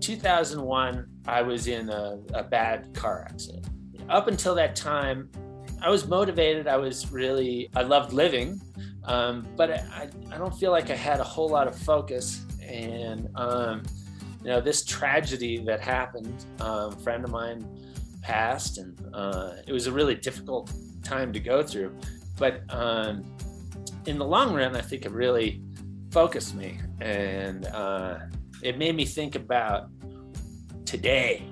2001, I was in a, a bad car accident. Up until that time, I was motivated. I was really, I loved living, um, but I, I don't feel like I had a whole lot of focus. And, um, you know, this tragedy that happened, um, a friend of mine passed, and uh, it was a really difficult time to go through. But um, in the long run, I think it really focused me and uh, it made me think about today.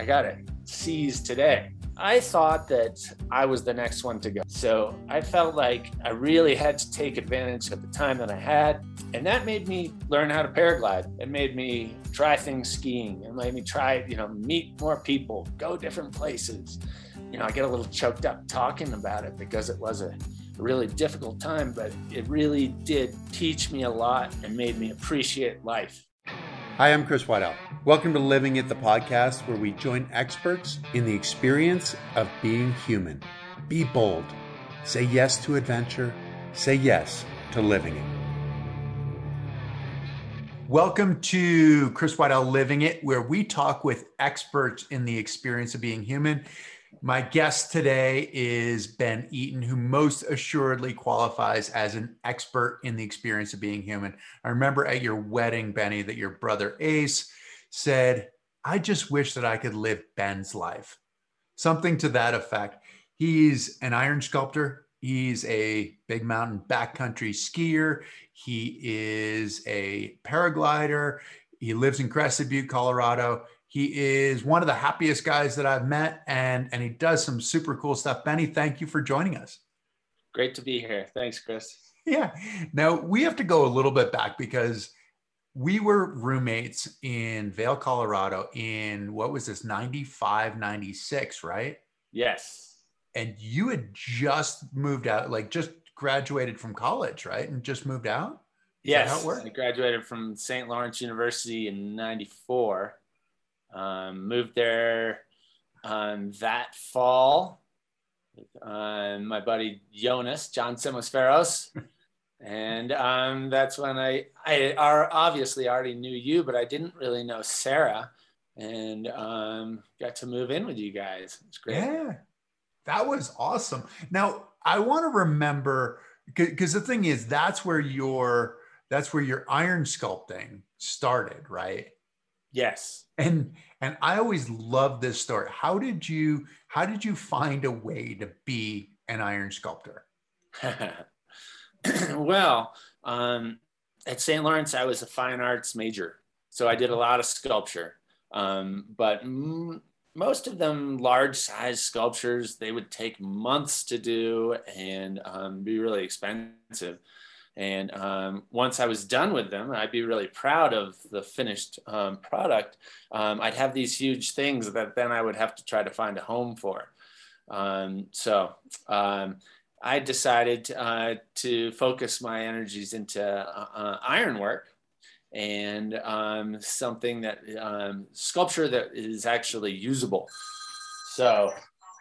I got to seize today. I thought that I was the next one to go. So I felt like I really had to take advantage of the time that I had. And that made me learn how to paraglide. It made me try things skiing. It made me try, you know, meet more people, go different places. You know, I get a little choked up talking about it because it was a really difficult time, but it really did teach me a lot and made me appreciate life. Hi, I'm Chris Whiteout. Welcome to Living It, the podcast where we join experts in the experience of being human. Be bold. Say yes to adventure. Say yes to living it. Welcome to Chris Whiteout Living It, where we talk with experts in the experience of being human. My guest today is Ben Eaton, who most assuredly qualifies as an expert in the experience of being human. I remember at your wedding, Benny, that your brother Ace said, I just wish that I could live Ben's life. Something to that effect. He's an iron sculptor. He's a big mountain backcountry skier. He is a paraglider. He lives in Crested Butte, Colorado. He is one of the happiest guys that I've met, and and he does some super cool stuff. Benny, thank you for joining us. Great to be here. Thanks, Chris. Yeah. Now we have to go a little bit back because we were roommates in Vail, Colorado in what was this, 95, 96, right? Yes. And you had just moved out, like just graduated from college, right? And just moved out? Is yes. I graduated from St. Lawrence University in 94 um, moved there um, that fall. Uh, my buddy Jonas, John Simosferos. and um, that's when I, I are obviously already knew you, but I didn't really know Sarah and um, got to move in with you guys. It's great. Yeah, that was awesome. Now I want to remember because the thing is that's where your that's where your iron sculpting started, right? Yes. And and I always love this story. How did you how did you find a way to be an iron sculptor? well, um, at St. Lawrence, I was a fine arts major, so I did a lot of sculpture. Um, but m- most of them large size sculptures, they would take months to do and um, be really expensive. And um, once I was done with them, I'd be really proud of the finished um, product. Um, I'd have these huge things that then I would have to try to find a home for. Um, so um, I decided uh, to focus my energies into uh, uh, ironwork and um, something that sculpture that is actually usable. So,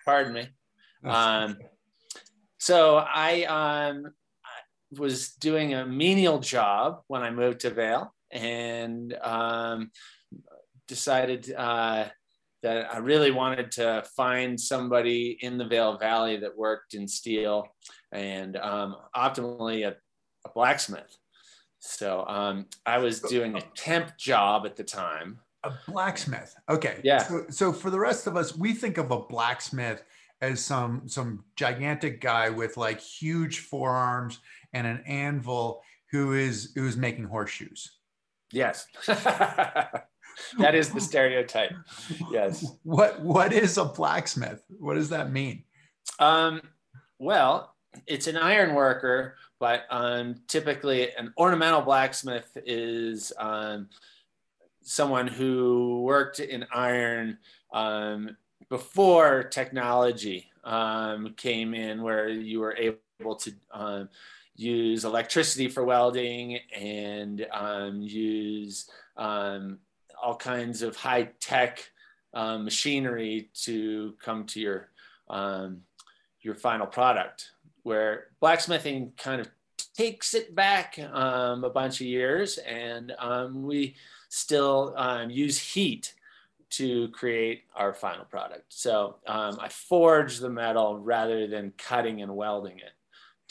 pardon me. so I was doing a menial job when I moved to Vail and um, decided uh, that I really wanted to find somebody in the Vail Valley that worked in steel and um, optimally a, a, blacksmith. So um, I was doing a temp job at the time. A blacksmith. Okay. Yeah. So, so for the rest of us, we think of a blacksmith as some some gigantic guy with like huge forearms and an anvil who is who is making horseshoes. Yes. that is the stereotype. Yes. What what is a blacksmith? What does that mean? Um, well, it's an iron worker, but um, typically an ornamental blacksmith is um, someone who worked in iron um, before technology um, came in, where you were able to um, use electricity for welding and um, use um, all kinds of high tech um, machinery to come to your um, your final product. Where blacksmithing kind of takes it back um, a bunch of years, and um, we still use heat to create our final product. So I forge the metal rather than cutting and welding it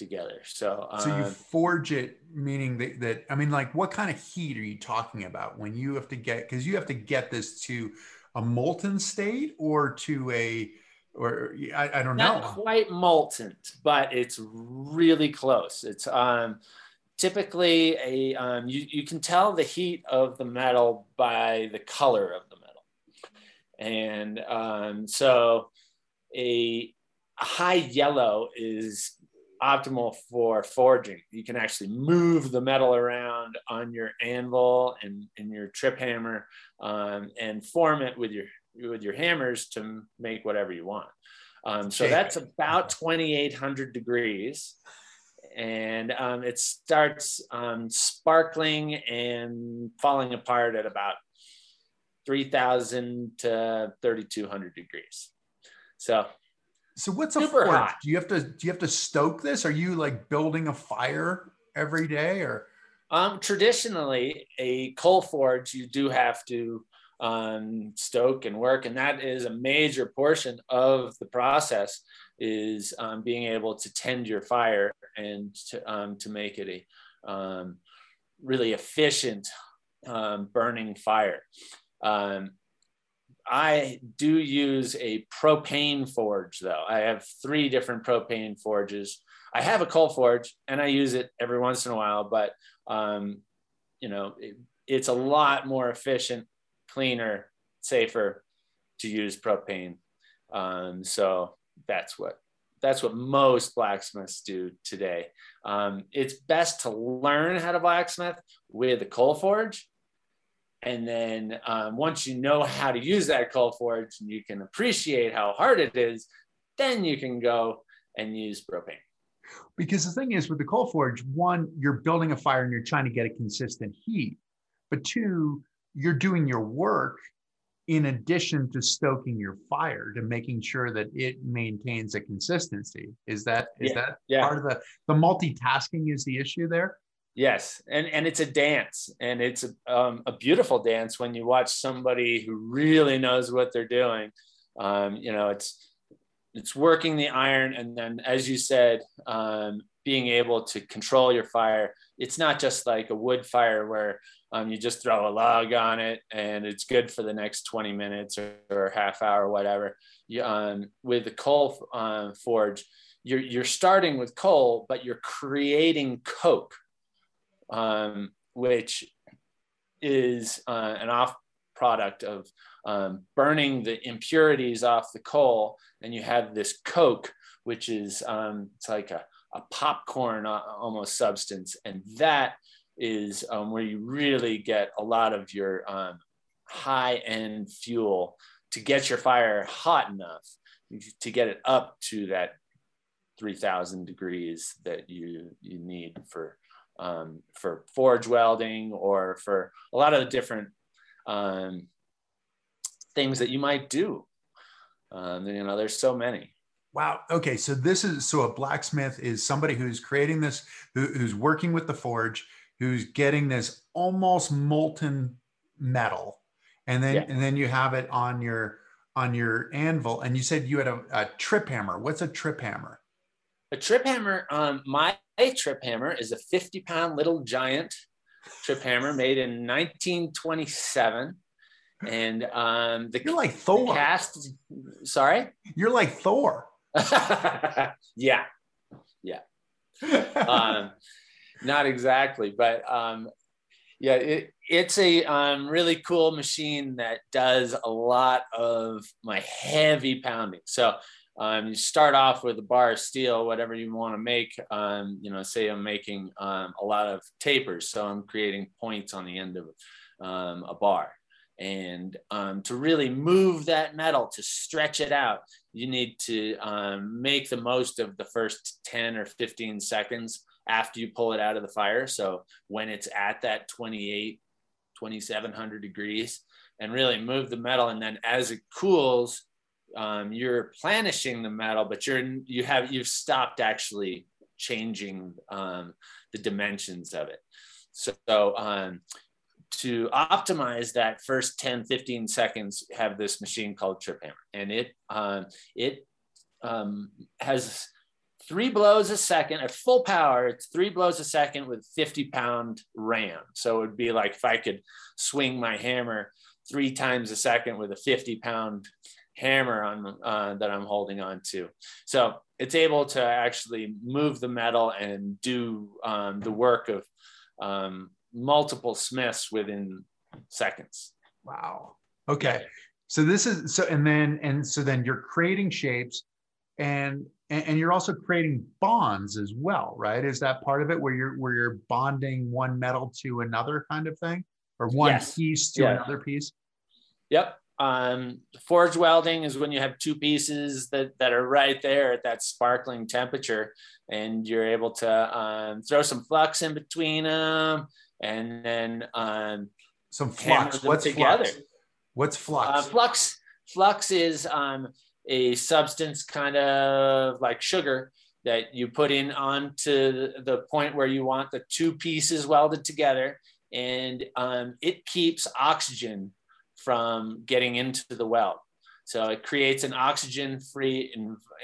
together. So, um, so you um, forge it, meaning that, that, I mean, like, what kind of heat are you talking about when you have to get? Because you have to get this to a molten state or to a, or I, I don't Not know. Not quite molten, but it's really close. It's um, typically a um, you you can tell the heat of the metal by the color of the metal, and um, so a high yellow is optimal for forging. You can actually move the metal around on your anvil and, and your trip hammer um, and form it with your with your hammers to make whatever you want. Um, so that's about 2,800 degrees. And um, it starts um, sparkling and falling apart at about 3,000 to 3,200 degrees. So so what's a Super forge? Hot. Do you have to do you have to stoke this? Are you like building a fire every day or? Um, traditionally, a coal forge you do have to um, stoke and work, and that is a major portion of the process. Is um, being able to tend your fire and to um, to make it a um, really efficient um, burning fire. Um, I do use a propane forge though. I have three different propane forges. I have a coal forge and I use it every once in a while, but um, you know, it, it's a lot more efficient, cleaner, safer to use propane. Um, so that's what that's what most blacksmiths do today. Um, it's best to learn how to blacksmith with a coal forge and then um, once you know how to use that coal forge and you can appreciate how hard it is, then you can go and use propane. Because the thing is with the coal forge, one, you're building a fire and you're trying to get a consistent heat. But two, you're doing your work in addition to stoking your fire to making sure that it maintains a consistency. Is that is yeah, that yeah. part of the the multitasking is the issue there? Yes, and and it's a dance, and it's a, um, a beautiful dance when you watch somebody who really knows what they're doing. Um, you know, it's it's working the iron, and then as you said, um, being able to control your fire. It's not just like a wood fire where um, you just throw a log on it and it's good for the next 20 minutes or, or half hour, or whatever. You, um, with the coal uh, forge, you're, you're starting with coal, but you're creating coke um, which is uh, an off product of um, burning the impurities off the coal. And you have this coke, which is um, it's like a, a popcorn uh, almost substance. And that is um, where you really get a lot of your um, high end fuel to get your fire hot enough to get it up to that 3000 degrees that you you need for um, for forge welding or for a lot of the different um, things that you might do. Um, you know, there's so many. Wow. Okay. So this is so a blacksmith is somebody who's creating this, who, who's working with the forge, who's getting this almost molten metal, and then yeah. and then you have it on your on your anvil. And you said you had a, a trip hammer. What's a trip hammer? A trip hammer. Um, my trip hammer is a 50 pound little giant trip hammer made in 1927 and um the you're like thor. cast sorry? You're like thor. Yeah. Yeah. Um not exactly but um yeah it, it's a um, really cool machine that does a lot of my heavy pounding. So um, you start off with a bar of steel, whatever you want to make. Um, you know, say I'm making um, a lot of tapers, so I'm creating points on the end of um, a bar. And um, to really move that metal, to stretch it out, you need to um, make the most of the first 10 or 15 seconds after you pull it out of the fire. So when it's at that 28, 2700 degrees, and really move the metal. And then as it cools, um, you're planishing the metal, but you're you have you've stopped actually changing um, the dimensions of it. So um, to optimize that first 10, 15 seconds, have this machine called Trip Hammer. And it, um, it um, has three blows a second at full power. It's three blows a second with 50 pound RAM. So it would be like if I could swing my hammer three times a second with a 50 pound hammer on uh, that I'm holding on to. So it's able to actually move the metal and do um, the work of um, multiple smiths within seconds. Wow. Okay. So this is so, and then and so then you're creating shapes, and and you're also creating bonds as well, right? Is that part of it where you're where you're bonding one metal to another kind of thing, or one yes. piece to yeah. another piece? Yep. Um, forge welding is when you have two pieces that, that are right there at that sparkling temperature, and you're able to um, throw some flux in between them, and then um, some flux. What's together? Flux? What's flux? Uh, flux flux is um, a substance kind of like sugar that you put in onto the point where you want the two pieces welded together, and um, it keeps oxygen from getting into the weld. So it creates an oxygen free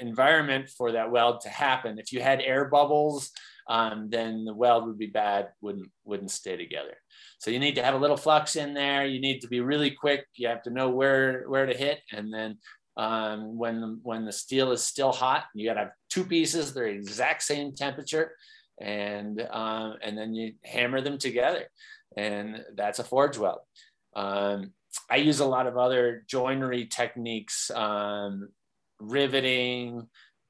environment for that weld to happen. If you had air bubbles, um, then the weld would be bad, wouldn't, wouldn't stay together. So you need to have a little flux in there. You need to be really quick. You have to know where, where to hit. And then um, when, when the steel is still hot, you got to have two pieces, they're exact same temperature. And, um, and then you hammer them together. And that's a forge weld. Um, I use a lot of other joinery techniques, um, riveting,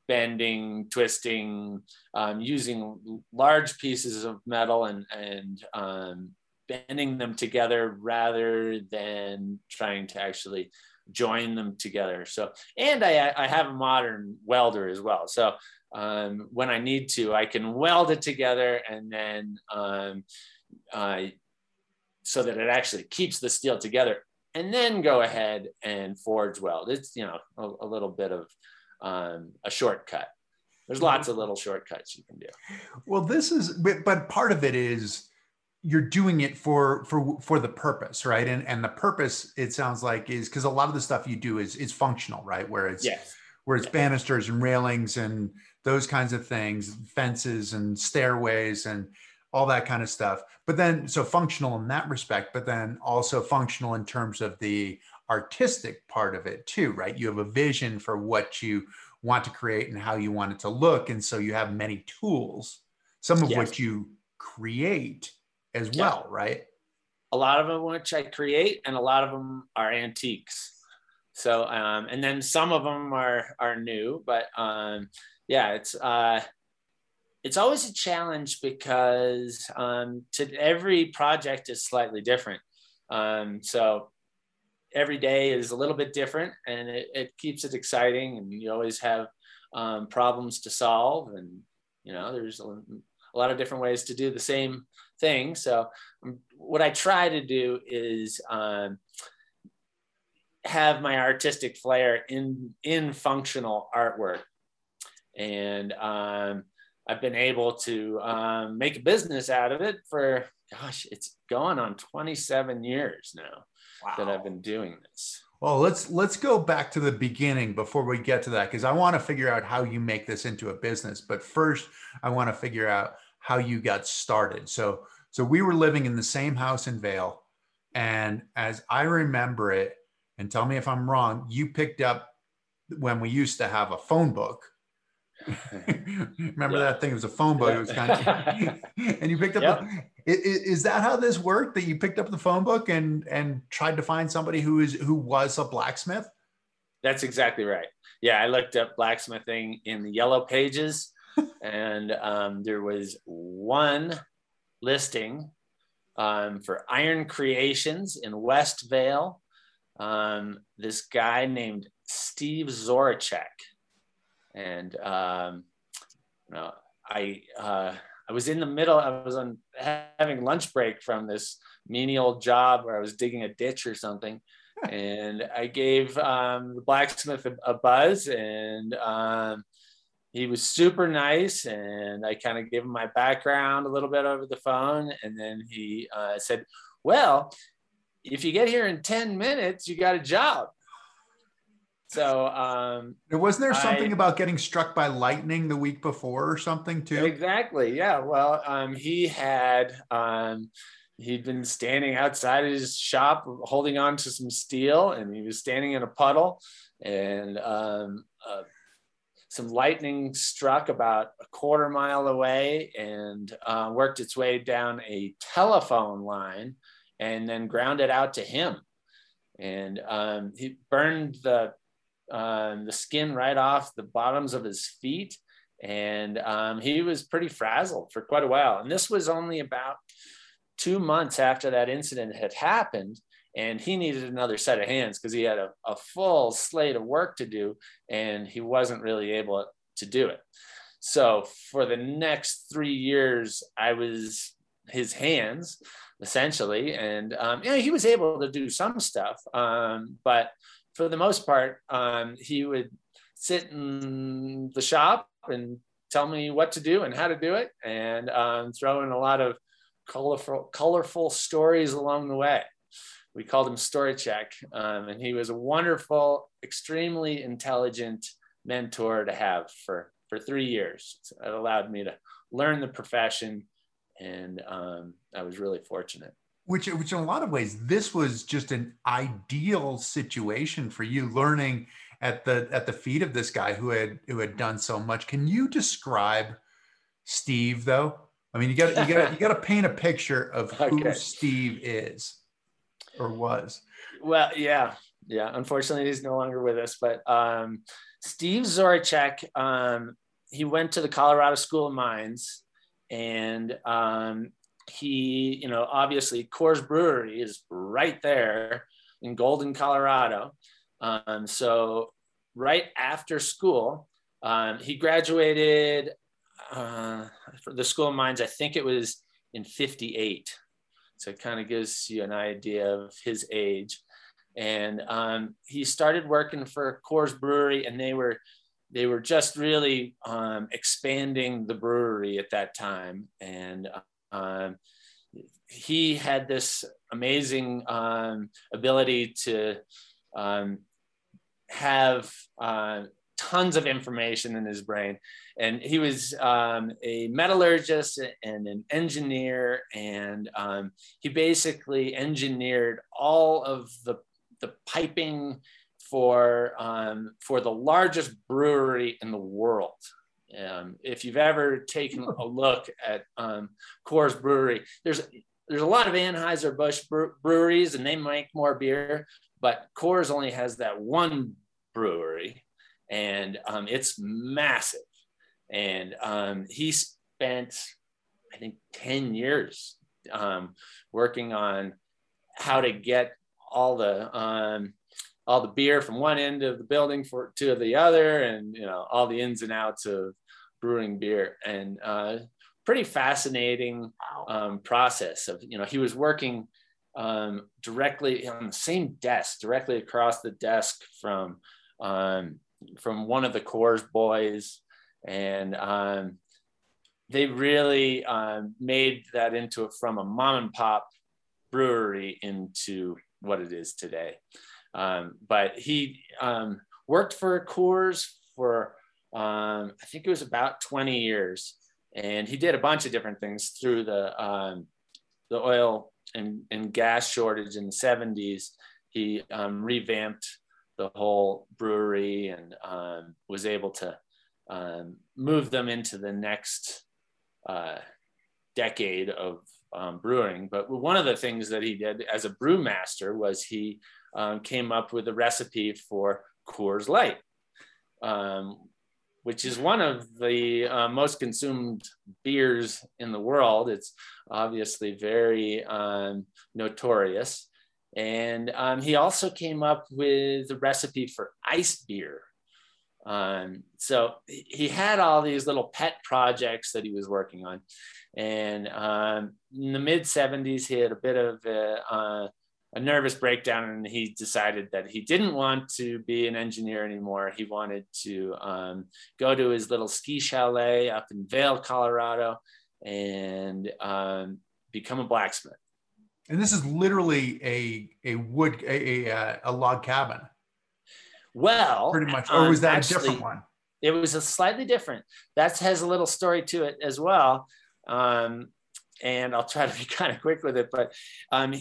bending, twisting, um, using large pieces of metal and, and um, bending them together rather than trying to actually join them together. So, and I, I have a modern welder as well. So um, when I need to, I can weld it together and then um, so that it actually keeps the steel together and then go ahead and forge weld. It's, you know, a, a little bit of um, a shortcut. There's lots of little shortcuts you can do. Well, this is, but, but part of it is you're doing it for for for the purpose, right? And and the purpose it sounds like is because a lot of the stuff you do is is functional, right? Where it's yes. where it's yes. banisters and railings and those kinds of things, fences and stairways and all that kind of stuff. But then, so functional in that respect, but then also functional in terms of the artistic part of it too, right? You have a vision for what you want to create and how you want it to look. And so you have many tools, some of yes. which you create as yeah. well, right? A lot of them which I create, and a lot of them are antiques. So, um, and then some of them are are new, but um, yeah, it's uh, it's always a challenge because um, to every project is slightly different. Um, so every day is a little bit different and it, it keeps it exciting and you always have um, problems to solve and you know there's a, a, lot of different ways to do the same thing so um, what i try to do is um, have my artistic flair in in functional artwork and um, I've been able to um, make a business out of it for, gosh, it's going on 27 years now wow. that I've been doing this. Well, let's let's go back to the beginning before we get to that because I want to figure out how you make this into a business. But first, I want to figure out how you got started. So, so we were living in the same house in Vail, and as I remember it, and tell me if I'm wrong, you picked up when we used to have a phone book Remember yeah. that thing? It was a phone book. It was kind of, and you picked up. Yep. The, is, is that how this worked? That you picked up the phone book and and tried to find somebody who is who was a blacksmith? That's exactly right. Yeah, I looked up blacksmithing in the yellow pages, and um, there was one listing um, for Iron Creations in West Vail. Um, this guy named Steve Zoracek and um, you know, I uh, I was in the middle. I was on having lunch break from this menial job where I was digging a ditch or something, and I gave um, the blacksmith a, a buzz, and um, he was super nice. And I kind of gave him my background a little bit over the phone, and then he uh, said, well, if you get here in 10 minutes, you got a job. So um wasn't there something I, about getting struck by lightning the week before or something too? Exactly. Yeah. Well, um he had um he'd been standing outside his shop holding on to some steel and he was standing in a puddle and um, uh, some lightning struck about a quarter mile away and uh, worked its way down a telephone line and then ground it out to him and um, he burned the um, the skin right off the bottoms of his feet. And um, he was pretty frazzled for quite a while. And this was only about two months after that incident had happened. And he needed another set of hands because he had a, a, full slate of work to do and he wasn't really able to do it. So for the next three years i was his hands essentially. And um, know, he was able to do some stuff um, but for the most part um, he would sit in the shop and tell me what to do and how to do it and um, throw in a lot of colorful, colorful stories along the way. We called him Story Check, um, and he was a wonderful, extremely intelligent mentor to have for for three years. It allowed me to learn the profession, and um, I was really fortunate. Which, which in a lot of ways, this was just an ideal situation for you, learning at the at the feet of this guy who had who had done so much. Can you describe Steve though? I mean, you got you got you got to paint a picture of who okay. Steve is or was. Well, yeah, yeah. Unfortunately, he's no longer with us. But um, Steve Zorachek, um, he went to the Colorado School of Mines, and um, he, you know, obviously Coors Brewery is right there in Golden, Colorado. Um, so right after school, um, he graduated uh, for the School of Mines, I think it was in 58. So it kind of gives you an idea of his age. And um, he started working for Coors Brewery, and they were they were just really um, expanding the brewery at that time. And um, he had this amazing um, ability to um, have uh, tons of information in his brain. And he was um, a metallurgist and an engineer, and um, he basically engineered all of the, the piping for, um, for the largest brewery in the world. Um, if you've ever taken a look at um, Coors Brewery, there's there's a lot of Anheuser-Busch breweries and they make more beer, but Coors only has that one brewery and um, it's massive. And um, he spent, I think, 10 years um, working on how to get all the um, all the beer from one end of the building for to the other, and you know all the ins and outs of brewing beer, and uh, pretty fascinating um, process of you know he was working um, directly on the same desk, directly across the desk from um, from one of the Coors boys, and um, they really um, made that into from a mom and pop brewery into what it is today. Um, but he um, worked for Coors for um, I think it was about 20 years, and he did a bunch of different things through the um, the oil and, and gas shortage in the 70s. He revamped the whole brewery and um, was able to um, move them into the next uh, decade of um, brewing. But one of the things that he did as a brewmaster was he um, came up with a recipe for Coors Light, um, which is one of the uh, most consumed beers in the world. It's obviously very um, notorious. And um, he also came up with the recipe for ice beer. Um, so he had all these little pet projects that he was working on. And um, in the mid 70s, he had a bit of a, uh, a, nervous breakdown and he decided that he didn't want to be an engineer anymore. He wanted to um, go to his little ski chalet up in Vail, Colorado, and um, become a blacksmith. And this is literally a a wood a a, a log cabin. Well, pretty much, or was that um, actually, a different one? It was a slightly different. That has a little story to it as well. Um, and I'll try to be kind of quick with it. But um,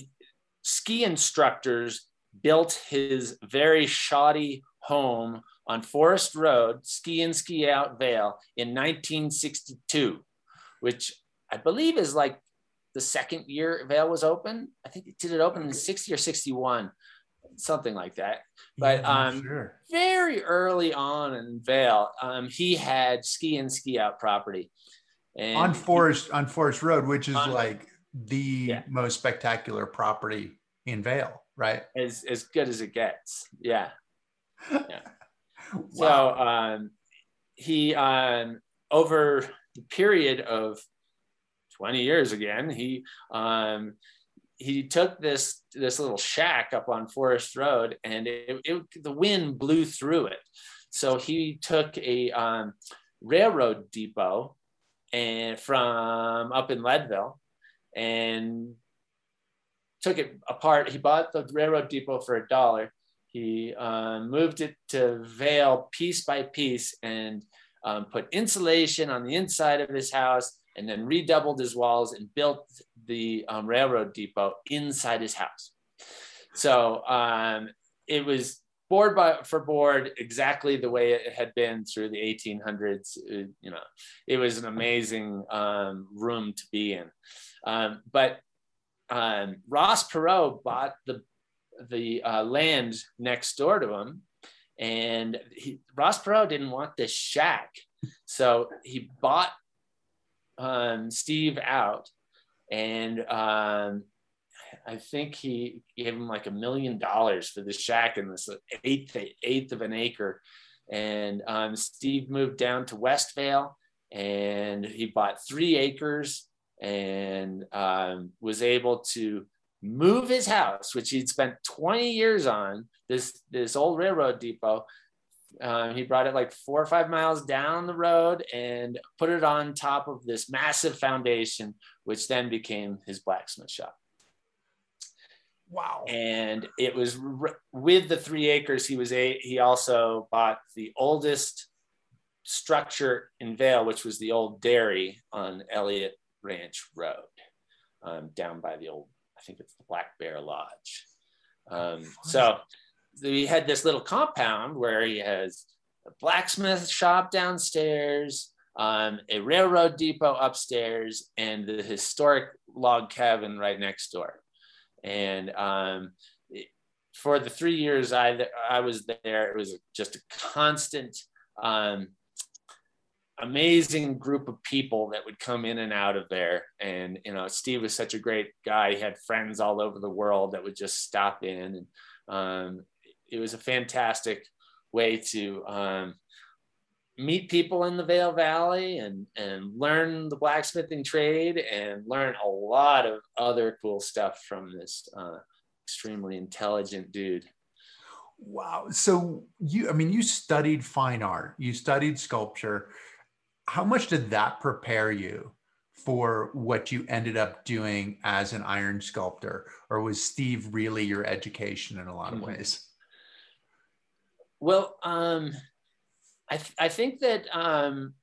ski instructors built his very shoddy home on Forest Road, ski in, ski out Vail in 1962, which I believe is like the second year Vail was open. I think it did it open in 60 or 61, something like that. But yeah, um, sure. very early on in Vail, um, he had ski in, ski out property. And on Forest on Forest Road, which is on, like the yeah. most spectacular property in Vail, right? As as good as it gets. Yeah. Yeah. wow. So um, he um, over the period of 20 years again, he um, he took this this little shack up on Forest Road, and it, it, the wind blew through it. So he took a um, railroad depot and from up in Leadville and took it apart. He bought the railroad depot for a dollar. He um, moved it to Vail piece by piece and um, put insulation on the inside of his house and then redoubled his walls and built the um, railroad depot inside his house. So um, it was board by for board exactly the way it had been through the 1800s uh, you know it was an amazing um, room to be in um, but um, ross perot bought the the uh, land next door to him and he, ross perot didn't want this shack so he bought um, steve out and um, I think he gave him like a million dollars for the shack in this eighth eighth of an acre. And um, Steve moved down to West Vail, and he bought three acres and um, was able to move his house, which he'd spent 20 years on, this, this old railroad depot. Um, he brought it like four or five miles down the road and put it on top of this massive foundation, which then became his blacksmith shop. Wow. And it was with the three acres, he was a, he also bought the oldest structure in Vail, which was the old dairy on Elliott Ranch Road, um, down by the old, I think it's the Black Bear Lodge. Um, so he had this little compound where he has a blacksmith shop downstairs, um, a railroad depot upstairs, and the historic log cabin right next door. And um, for the three years I, I was there, it was just a constant, um, amazing group of people that would come in and out of there. And, you know, Steve was such a great guy. He had friends all over the world that would just stop in. And um, it was a fantastic way to um, meet people in the Vail Valley and, and learn the blacksmithing trade and learn a lot of other cool stuff from this uh, extremely intelligent dude. Wow. So you, I mean, you studied fine art, you studied sculpture. How much did that prepare you for what you ended up doing as an iron sculptor? Or was Steve really your education in a lot of mm-hmm. ways? Well, um, I, th- I think that um,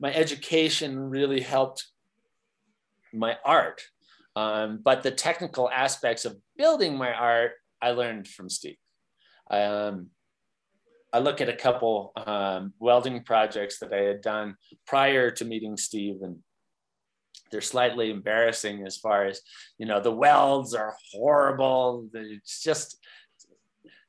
my education really helped my art. Um, but the technical aspects of building my art, I learned from Steve. Um, I look at a couple um, welding projects that I had done prior to meeting Steve, and they're slightly embarrassing as far as, you know, the welds are horrible. It's just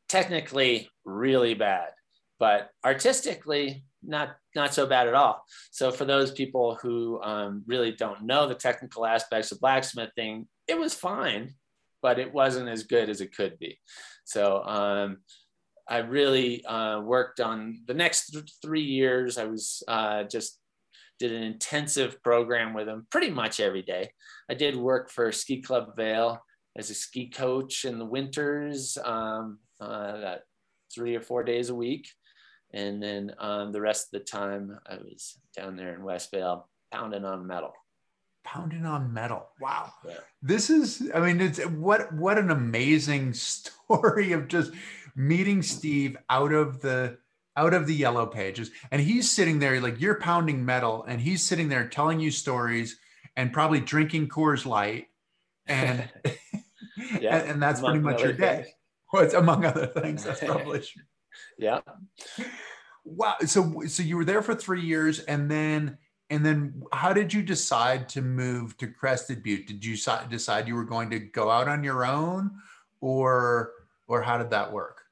technically really bad but artistically not not so bad at all so for those people who um, really don't know the technical aspects of blacksmithing it was fine but it wasn't as good as it could be so um, i really uh, worked on the next th- three years i was uh, just did an intensive program with him pretty much every day i did work for ski club Vail as a ski coach in the winters um, uh, three or four days a week and then um, the rest of the time, I was down there in West Vail pounding on metal. pounding on metal. Wow. Yeah. This is, I mean, it's what what an amazing story of just meeting Steve out of the out of the yellow pages. And he's sitting there like you're pounding metal and he's sitting there telling you stories and probably drinking Coors Light. And yeah, and, and, that's pretty much your day. Things. Well, it's among other things. That's probably yeah. Wow. So so you were there for three years and then and then how did you decide to move to Crested Butte? Did you decide you were going to go out on your own or or how did that work?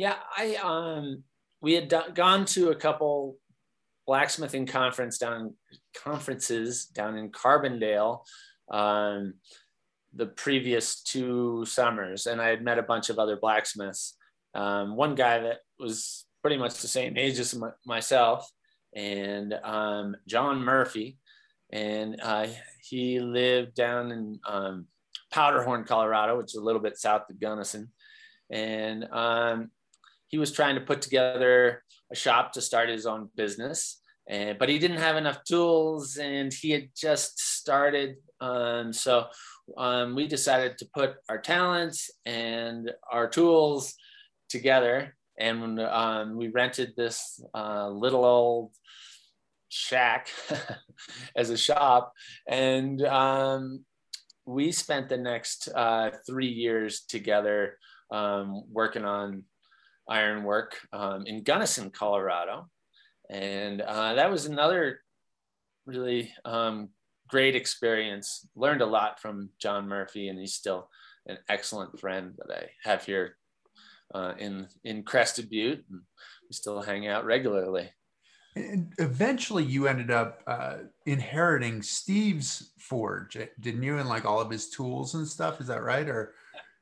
Yeah, I um we had done, gone to a couple blacksmithing conference down conferences down in Carbondale um, the previous two summers, and I had met a bunch of other blacksmiths. Um, one guy that was pretty much the same age as my, myself, and um, John Murphy, and uh, he lived down in um, Powderhorn, Colorado, which is a little bit south of Gunnison, and um, he was trying to put together a shop to start his own business. And, but he didn't have enough tools and he had just started. Um, so um, we decided to put our talents and our tools together. And um, we rented this uh, little old shack as a shop. And um, we spent the next uh, three years together um, working on ironwork um, in Gunnison, Colorado. And uh, that was another really um, great experience. Learned a lot from John Murphy, and he's still an excellent friend that I have here uh, in in Crested Butte. And we still hang out regularly. And eventually, you ended up uh, inheriting Steve's forge, didn't you? And like all of his tools and stuff. Is that right? Or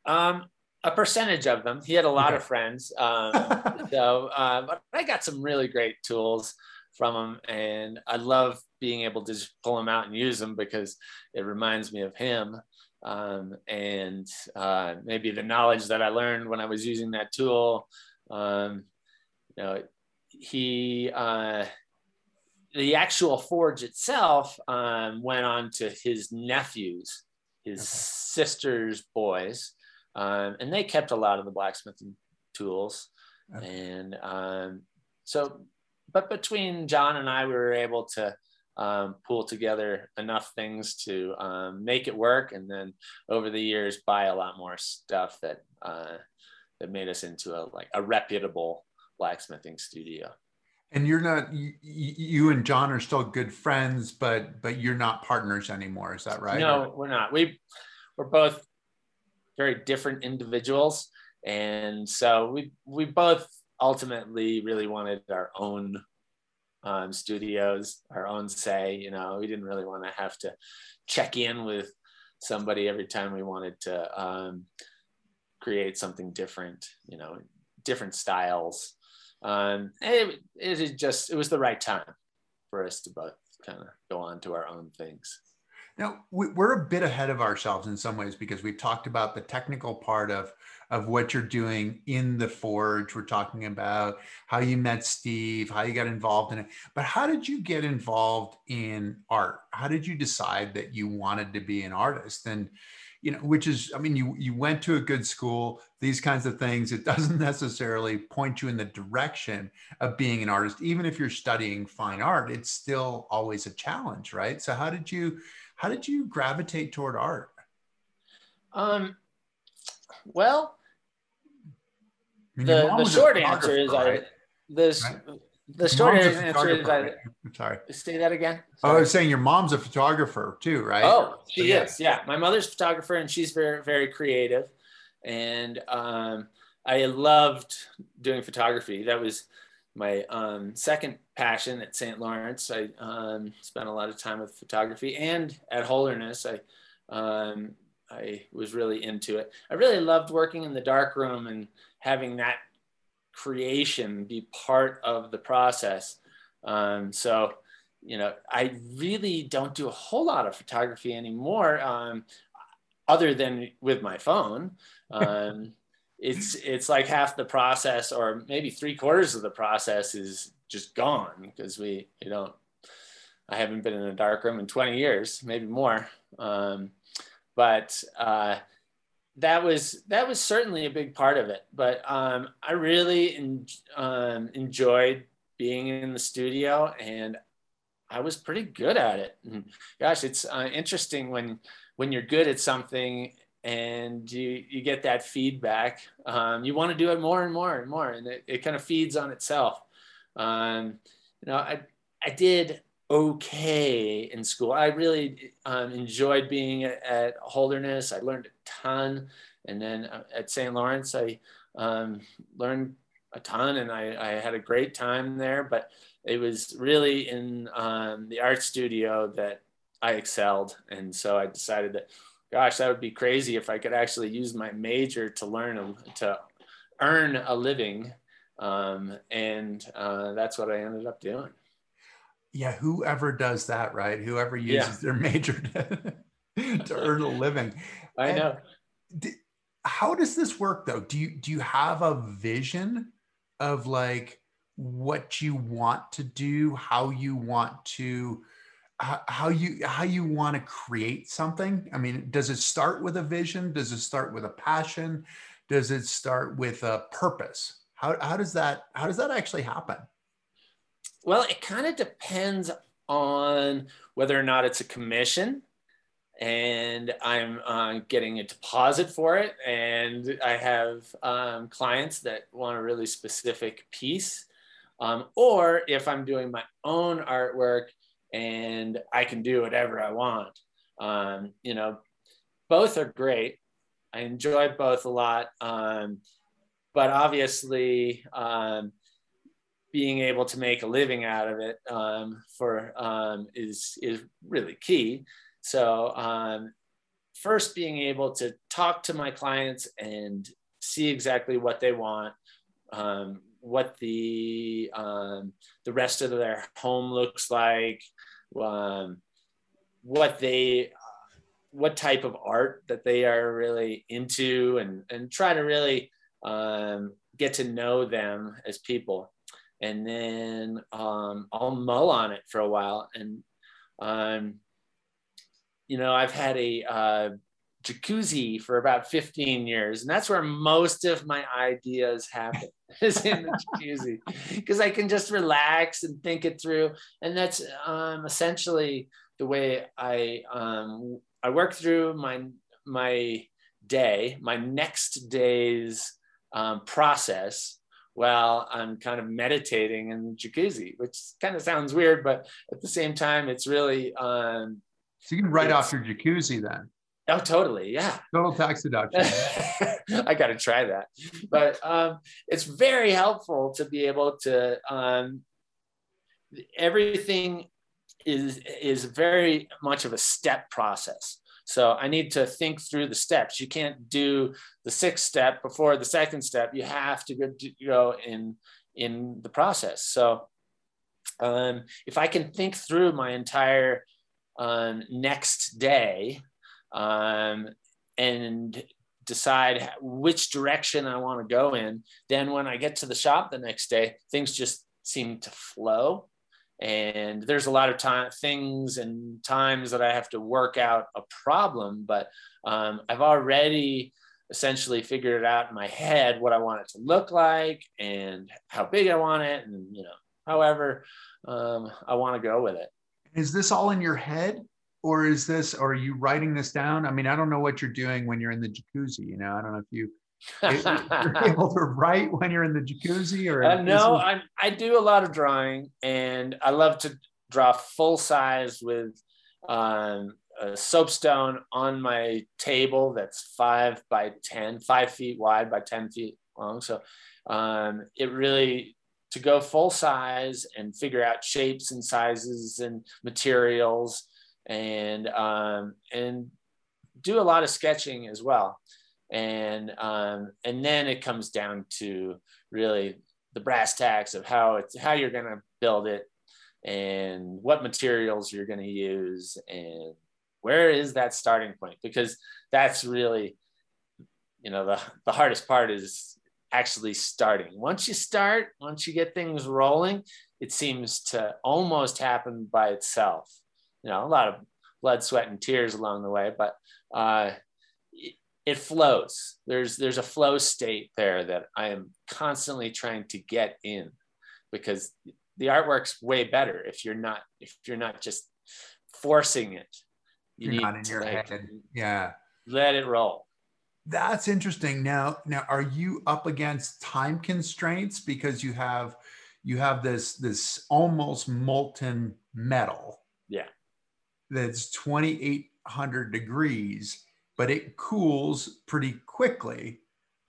um, a percentage of them. He had a lot of friends. Um, so, uh, but I got some really great tools from him, and I love being able to just pull them out and use them because it reminds me of him. Um, and uh, maybe the knowledge that I learned when I was using that tool. Um, you know, he uh, the actual forge itself um, went on to his nephews, his okay. sister's boys um, and they kept a lot of the blacksmithing tools. Okay. And um, so, but between John and I, we were able to um, pull together enough things to um, make it work. And then over the years, buy a lot more stuff that uh, that made us into a like a reputable blacksmithing studio. And you're not you, you and John are still good friends, but but you're not partners anymore. Is that right? No, we're not. We we're both very different individuals. And so we we both ultimately really wanted our own um, studios, our own say. You know, we didn't really want to have to check in with somebody every time we wanted to um, create something different. You know, different styles. Um, it, it just it was the right time for us to both kind of go on to our own things. Now we're a bit ahead of ourselves in some ways because we've talked about the technical part of of what you're doing in the forge. We're talking about how you met Steve, how you got involved in it. But how did you get involved in art? How did you decide that you wanted to be an artist? And you know, which is, I mean, you you went to a good school. These kinds of things. It doesn't necessarily point you in the direction of being an artist, even if you're studying fine art. It's still always a challenge, right? So how did you how did you gravitate toward art? Um, well, I mean, the, the short answer is right? I this right? the short answer is i'm sorry. Say that again. Sorry. Oh, I was saying your mom's a photographer too, right? Oh, she so, is. Yeah, my mother's a photographer and she's very very creative, and um, I loved doing photography. That was my um, second passion at St. Lawrence. I um, spent a lot of time with photography and at Holderness. I um, I was really into it. I really loved working in the dark room and having that creation be part of the process. Um, so, you know, I really don't do a whole lot of photography anymore, um, other than with my phone. Um, it's it's like half the process or maybe three quarters of the process is just gone because we you don't I haven't been in a dark room in 20 years, maybe more. Um, but uh, that was that was certainly a big part of it. But um, I really en- um, enjoyed being in the studio, and I was pretty good at it. And gosh, it's uh, interesting when when you're good at something and you you get that feedback. Um, you want to do it more and more and more, and it, it kind of feeds on itself. Um, you know, I I did okay in school. I really um, enjoyed being at, at, Holderness. I learned a ton. And then uh, at St. Lawrence, I um, learned a ton and I, I, had a great time there. But it was really in um, the art studio that I excelled. And so I decided that, gosh, that would be crazy if I could actually use my major to learn, to earn a living. Um, and uh, that's what I ended up doing. Yeah whoever does that right? Whoever uses yeah. their major to, to earn a living. I know. how does this work though? Do you do you have a vision of like what you want to do how you want to how you how you want to create something i mean does it start with a vision does it start with a passion does it start with a purpose how, how does that how does that actually happen well, it kind of depends on whether or not it's a commission and I'm uh, getting a deposit for it. And I have um, clients that want a really specific piece. Um, or if I'm doing my own artwork and I can do whatever I want. Um, you know, both are great. I enjoy both a lot. Um, but obviously, um, being able to make a living out of it um, for um, is is really key. So um, first, being able to talk to my clients and see exactly what they want, um, what the um, the rest of their home looks like, um, what they what type of art that they are really into, and and try to really get to know them as people and then um, I'll mull on it for a while. And um, you know, I've had a uh, jacuzzi for about 15 years, and that's where most of my ideas happen is in the jacuzzi because I can just relax and think it through. And that's um, essentially the way I um, I work through my my day, my next day's um, process while I'm kind of meditating in jacuzzi, which kind of sounds weird, but at the same time, it's really. Um, so you can write off your jacuzzi then. Oh, totally. Yeah. Total tax deduction. I got to try that. But um, it's very helpful to be able to, um, everything is, is very much of a step process. So I need to think through the steps. You can't do the sixth step before the second step. You have to go in in the process. So um, if I can think through my entire um, next day um, and decide which direction I want to go in, then when I get to the shop the next day, things just seem to flow. And there's a lot of time things and times that i have to work out a problem but um, i've already essentially figured it out in my head what i want it to look like and how big i want it and you know however um, i want to go with it. Is this all in your head or is this or are you writing this down i mean i don't know what you're doing when you're in the jacuzzi you know i don't know if you you're able to write when you're in the jacuzzi or uh, no. I, I do a lot of drawing and i love to draw full size with um, a soapstone on my table that's five by ten, five feet wide by 10 feet long so um, it really to go full size and figure out shapes and sizes and materials and um, and do a lot of sketching as well and um, and then it comes down to really the brass tacks of how it's how you're going to build it and what materials you're going to use and where is that starting point because that's really you know the, the hardest part is actually starting. Once you start, once you get things rolling, it seems to almost happen by itself. You know, a lot of blood, sweat, and tears along the way, but uh, it, it flows. There's there's a flow state there that I am constantly trying to get in, because the artwork's way better if you're not if you're not just forcing it. You you're not in your like, head. Yeah. Let it roll. That's interesting. Now, now, are you up against time constraints because you have you have this this almost molten metal? Yeah. That's 2800 degrees, but it cools pretty quickly.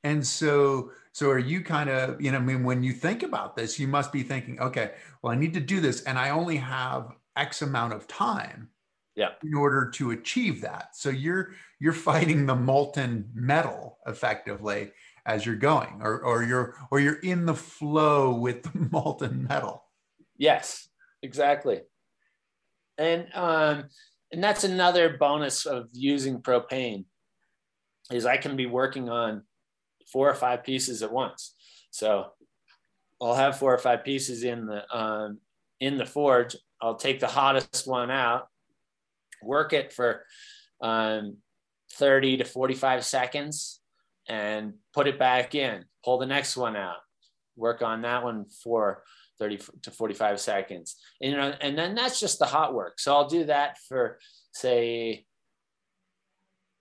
And so, so are you kind of, you know, I mean, when you think about this, you must be thinking, okay, well, I need to do this, and I only have X amount of time yeah. in order to achieve that. So you're you're fighting the molten metal effectively as you're going, or or you're or you're in the flow with the molten metal. Yes, exactly. And um, and that's another bonus of using propane is I can be working on four or five pieces at once. So I'll have four or five pieces in the um, in the forge. I'll take the hottest one out, work it for um, 30 to 45 seconds, and put it back in. Pull the next one out, work on that one for 30 to 45 seconds. And, you know, and then that's just the hot work. So I'll do that for say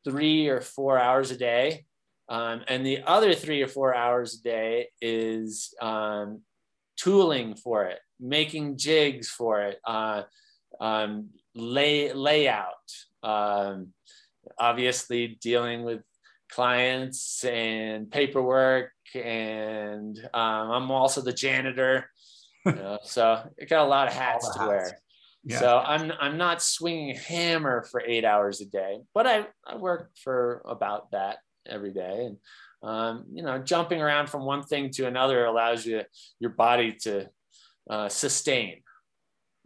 three or four hours a day. Um, and the other three or four hours a day is um, tooling for it, making jigs for it, uh, um, lay layout, um, obviously dealing with clients and paperwork, and um, I'm also the janitor. You know, so it got a lot of hats to hats. wear. Yeah. So I'm I'm not swinging a hammer for eight hours a day, but I, I work for about that every day, and um, you know, jumping around from one thing to another allows you your body to uh, sustain.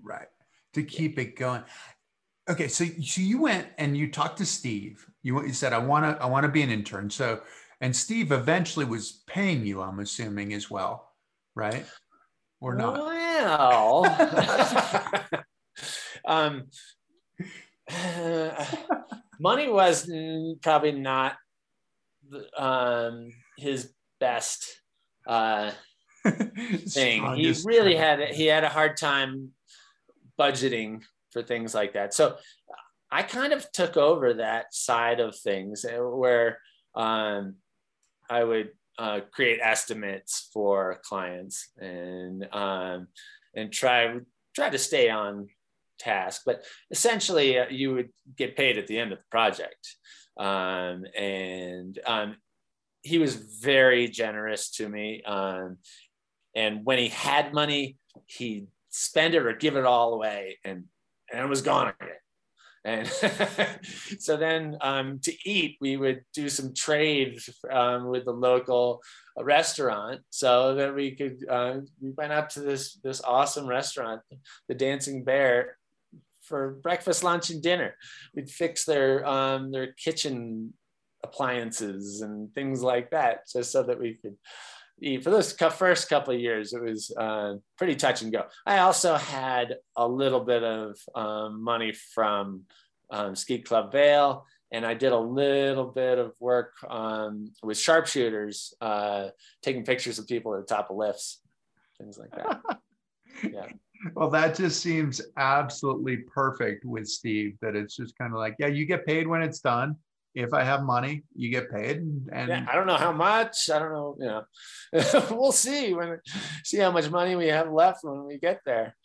Right. To keep it going. Okay, so so you went and you talked to Steve. You, you said I want to I want to be an intern. So and Steve eventually was paying you. I'm assuming as well, right? Or not? Well, um, money was probably not um, his best uh, thing. he really had he had a hard time budgeting for things like that. So I kind of took over that side of things uh, where um, I would uh, create estimates for clients and um, and try try to stay on task. But essentially, uh, you would get paid at the end of the project. Um, and um, he was very generous to me. Um, and when he had money, he'd spend it or give it all away, and and it was gone again. And so then um, to eat, we would do some trade um, with the local restaurant so that we could, uh, we went up to this, this awesome restaurant, the Dancing Bear, for breakfast, lunch, and dinner. We'd fix their um, their kitchen appliances and things like that, just so that we could. For those first couple of years, it was uh, pretty touch and go. I also had a little bit of um, money from um, Ski Club Vail, and I did a little bit of work um, with sharpshooters, uh, taking pictures of people at the top of lifts, things like that. yeah well, that just seems absolutely perfect with Steve. That it's just kind of like, yeah, you get paid when it's done. If I have money, you get paid. And, and yeah, I don't know how much. I don't know. You know, we'll see when see how much money we have left when we get there.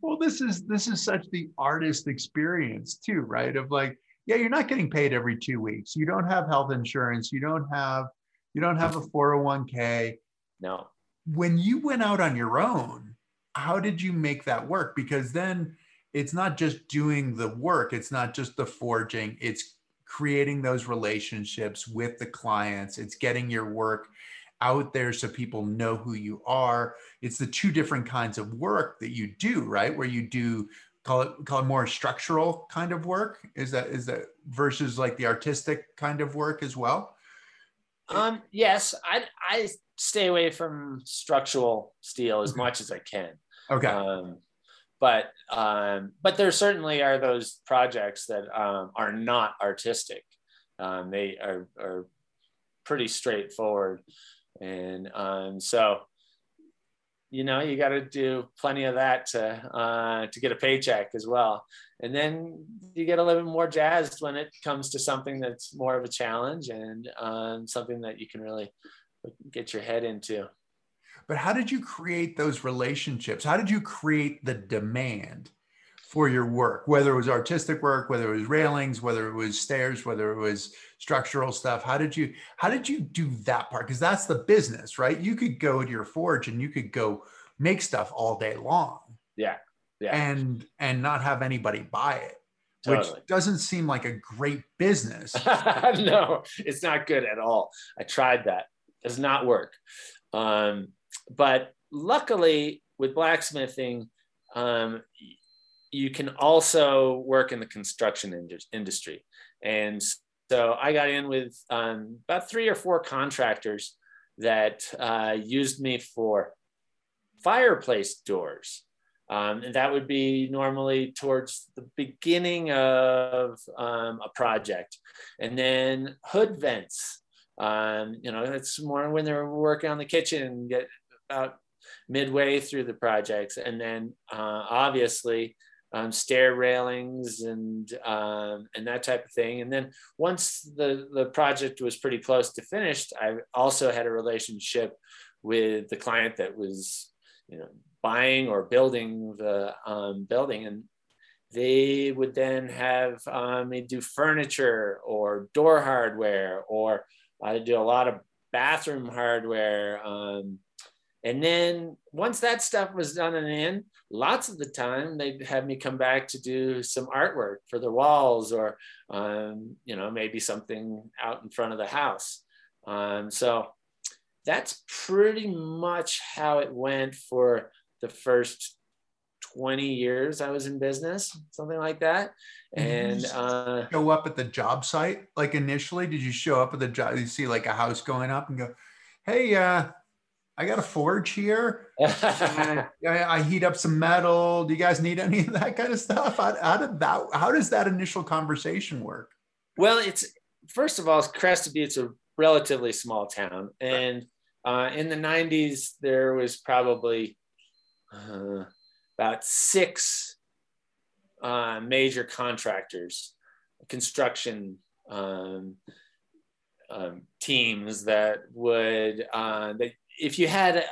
Well, this is this is such the artist experience too, right? Of like, yeah, you're not getting paid every two weeks. You don't have health insurance. You don't have you don't have a 401k. No. When you went out on your own, how did you make that work? Because then it's not just doing the work, it's not just the forging, it's creating those relationships with the clients, it's getting your work out there so people know who you are. It's the two different kinds of work that you do, right? Where you do call it call it more structural kind of work. Is that is that versus like the artistic kind of work as well? Um, yes, I I stay away from structural steel as Okay. much as I can. Okay. Um, but um, but there certainly are those projects that um, are not artistic. Um, they are are pretty straightforward, and um, so you know you got to do plenty of that to uh, to get a paycheck as well. And then you get a little bit more jazzed when it comes to something that's more of a challenge and um, something that you can really get your head into. But how did you create those relationships? How did you create the demand for your work, whether it was artistic work, whether it was railings, whether it was stairs, whether it was structural stuff? How did you how did you do that part? Because that's the business, right? You could go to your forge and you could go make stuff all day long. Yeah. Yeah. And and not have anybody buy it, Totally. which doesn't seem like a great business. no, it's not good at all. I tried that. Does not work. Um, but luckily, with blacksmithing, um, you can also work in the construction industry. And so I got in with um, about three or four contractors that uh, used me for fireplace doors. Um, and that would be normally towards the beginning of um, a project. And then hood vents. Um, you know, it's more when they're working on the kitchen get about midway through the projects. And then uh, obviously um, stair railings and um, and that type of thing. And then once the the project was pretty close to finished, I also had a relationship with the client that was, you know, buying or building the um, building, and they would then have um, me do furniture or door hardware, or I'd do a lot of bathroom hardware. Um, and then once that stuff was done and in, lots of the time they'd have me come back to do some artwork for the walls or, um, you know, maybe something out in front of the house. Um, so that's pretty much how it went for the first 20 years I was in business, something like that. And uh, show up at the job site like initially? Did you show up at the job? You see like a house going up and go, "Hey, uh, I got a forge here. I, I heat up some metal. Do you guys need any of that kind of stuff? How, how did that? How does that initial conversation work? well, it's first of all, Crested Butte's a relatively small town, and uh, in the 90s there was probably uh, about six uh, major contractors, construction um, um, teams that would uh, that if you had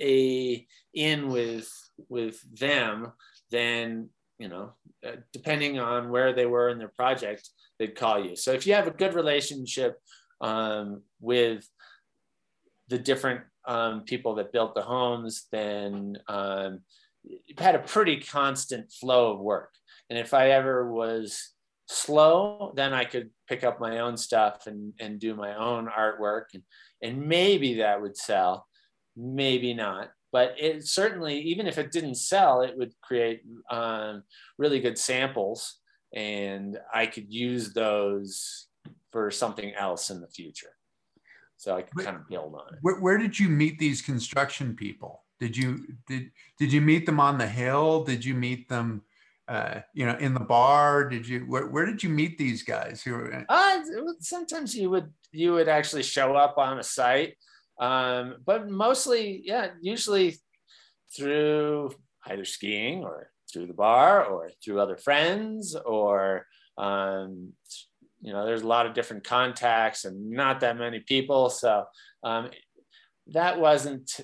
a in with with them, then you know uh, depending on where they were in their project, they'd call you. So if you have a good relationship um, with the different um, people that built the homes, then um, you've had a pretty constant flow of work. And if I ever was slow, then I could pick up my own stuff and, and do my own artwork. And, and maybe that would sell, maybe not. But it certainly, even if it didn't sell, it would create um, really good samples. And I could use those for something else in the future. So I could Wait. kind of build on it. Where, where did you meet these construction people? Did you did did you meet them on the hill? Did you meet them, uh, you know, in the bar? Did you where, where did you meet these guys who were? Uh, sometimes you would you would actually show up on a site, um, but mostly, yeah, usually through either skiing or through the bar or through other friends or um, you know there's a lot of different contacts and not that many people so um, that wasn't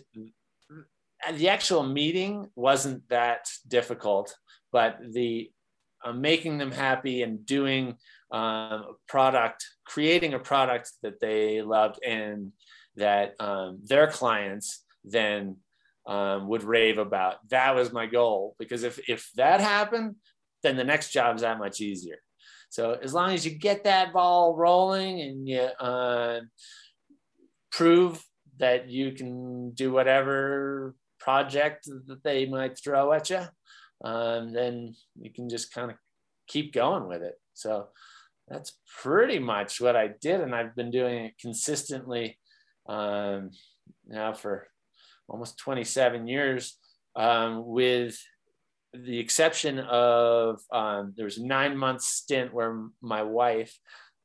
the actual meeting wasn't that difficult but the uh, making them happy and doing um, product creating a product that they loved and that um, their clients then um, would rave about. That was my goal because if if that happened then the next job's that much easier. So as long as you get that ball rolling and you uh, prove that you can do whatever project that they might throw at you, um, then you can just kind of keep going with it. So that's pretty much what I did, and I've been doing it consistently, um, now for almost 27 years, um, with the exception of um, there was a nine month stint where my wife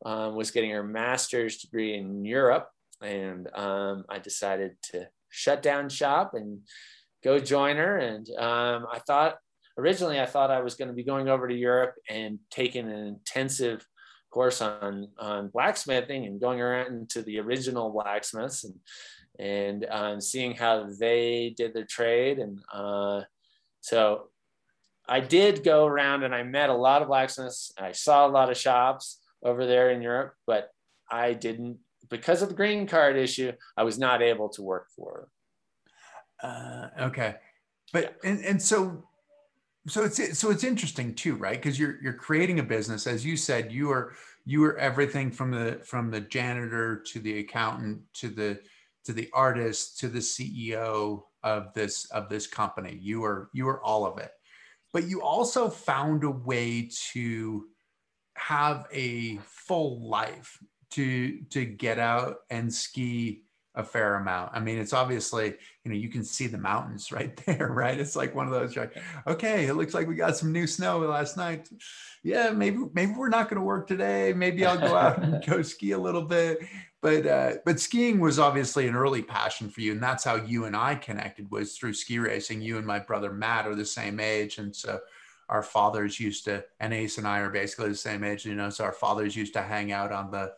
um, was getting her master's degree in Europe, and um, I decided to shut down shop and go join her. And um, I thought originally I thought I was going to be going over to Europe and taking an intensive course on on blacksmithing and going around to the original blacksmiths and and um, seeing how they did their trade and uh, so I did go around and I met a lot of blacksmiths. I saw a lot of shops over there in Europe, but I didn't because of the green card issue. I was not able to work for. Uh, okay, but and and so so it's so it's interesting too, right? Because you're you're creating a business, as you said, you are you are everything from the from the janitor to the accountant to the to the artist to the CEO of this of this company. You are you are all of it but you also found a way to have a full life to to get out and ski a fair amount. I mean, it's obviously, you know, you can see the mountains right there, right? It's like one of those, like, okay, it looks like we got some new snow last night. Yeah, maybe, maybe we're not going to work today. Maybe I'll go out and go ski a little bit. But, uh, but skiing was obviously an early passion for you. And that's how you and I connected was through ski racing. You and my brother Matt are the same age. And so our fathers used to, and Ace and I are basically the same age, you know, so our fathers used to hang out on the,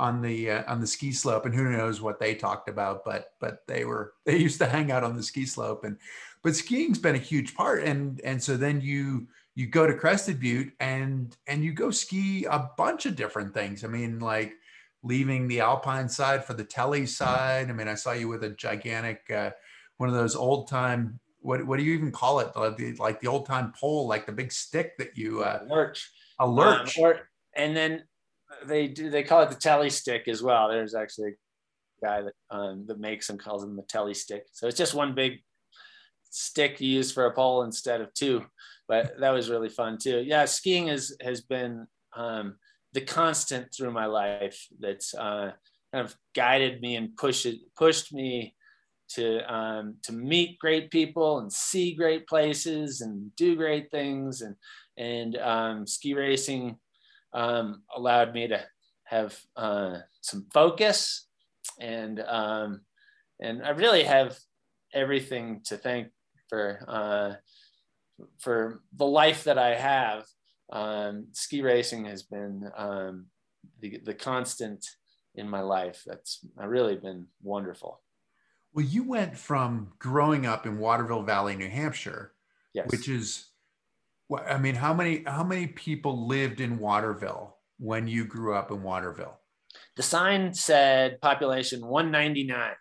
on the uh, on the ski slope and who knows what they talked about but but they were they used to hang out on the ski slope and but skiing's been a huge part and and so then you you go to crested butte and and you go ski a bunch of different things. I mean like leaving the alpine side for the telly side. I mean i saw you with a gigantic uh, one of those old time what what do you even call it? The, like the old time pole like the big stick that you uh lurch. a lurch. um, or, and then they do they call it the telly stick as well. There's actually a guy that um, that makes them calls them the telly stick. So it's just one big stick you use for a pole instead of two. But that was really fun too. Yeah, skiing has has been um, the constant through my life. That's uh, kind of guided me and pushed pushed me to um, to meet great people and see great places and do great things and and um, ski racing um, allowed me to have uh, some focus and um, and I really have everything to thank for uh, for the life that I have. Um, ski racing has been um, the, the constant in my life. That's really been wonderful. Well, you went from growing up in Waterville Valley, New Hampshire, yes. which is I mean, how many how many people lived in Waterville when you grew up in Waterville? The sign said population 199.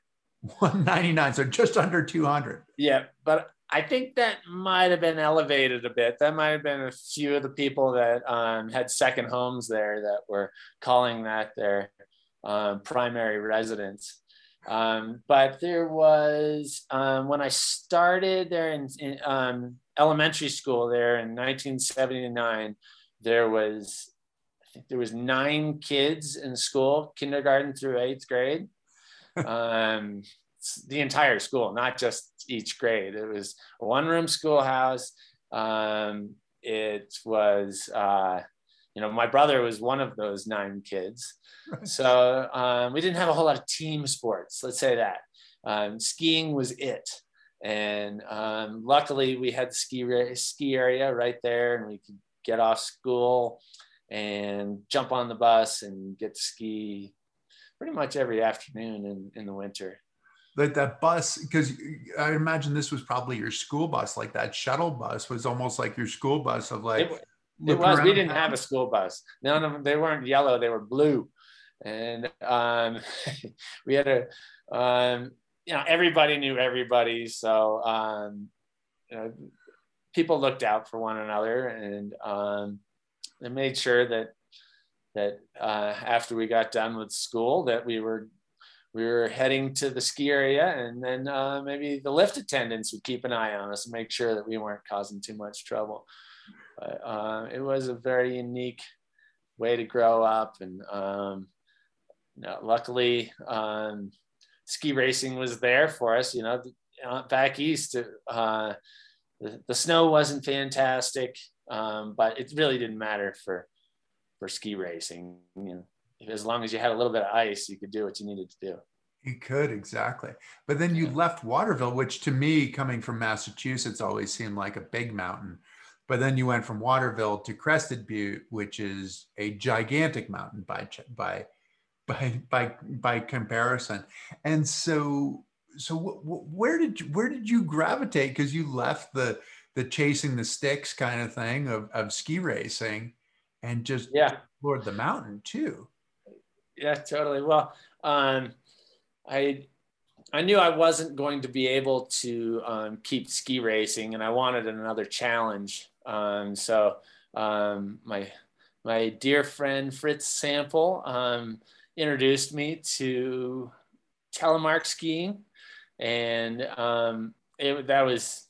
199, so just under 200. Yeah, but I think that might have been elevated a bit. That might have been a few of the people that um, had second homes there that were calling that their um, primary residence. Um, but there was um, when I started there in, in um, elementary school there in 1979, there was I think there was nine kids in school, kindergarten through eighth grade. um, the entire school, not just each grade. It was a one-room schoolhouse. Um, it was, uh, you know, my brother was one of those nine kids. So um, we didn't have a whole lot of team sports. Let's say that. Um, skiing was it and um, luckily we had the ski ski area right there and we could get off school and jump on the bus and get to ski pretty much every afternoon in, in the winter like that bus because i imagine this was probably your school bus like that shuttle bus was almost like your school bus of like it, it was we didn't have a school bus. None of them they weren't yellow they were blue. And um, we had a um, you know everybody knew everybody so um, you know people looked out for one another and um, they made sure that that uh, after we got done with school that we were we were heading to the ski area and then uh, maybe the lift attendants would keep an eye on us and make sure that we weren't causing too much trouble but uh, it was a very unique way to grow up and um, you know, luckily um, ski racing was there for us. You know, uh, back east, uh, the, the, snow wasn't fantastic, um, but it really didn't matter for for ski racing. You know, as long as you had a little bit of ice, you could do what you needed to do. You could exactly, but then you yeah. left Waterville, which to me, coming from Massachusetts, always seemed like a big mountain. But then you went from Waterville to Crested Butte, which is a gigantic mountain by by by by by comparison. And so so where did you, where did you gravitate? Because you left the the chasing the sticks kind of thing of, of ski racing, and just yeah explored the mountain too. Yeah, totally. Well, um, I I knew I wasn't going to be able to um, keep ski racing, and I wanted another challenge. Um, so um, my my dear friend Fritz Sample um, introduced me to telemark skiing, and um, it, that was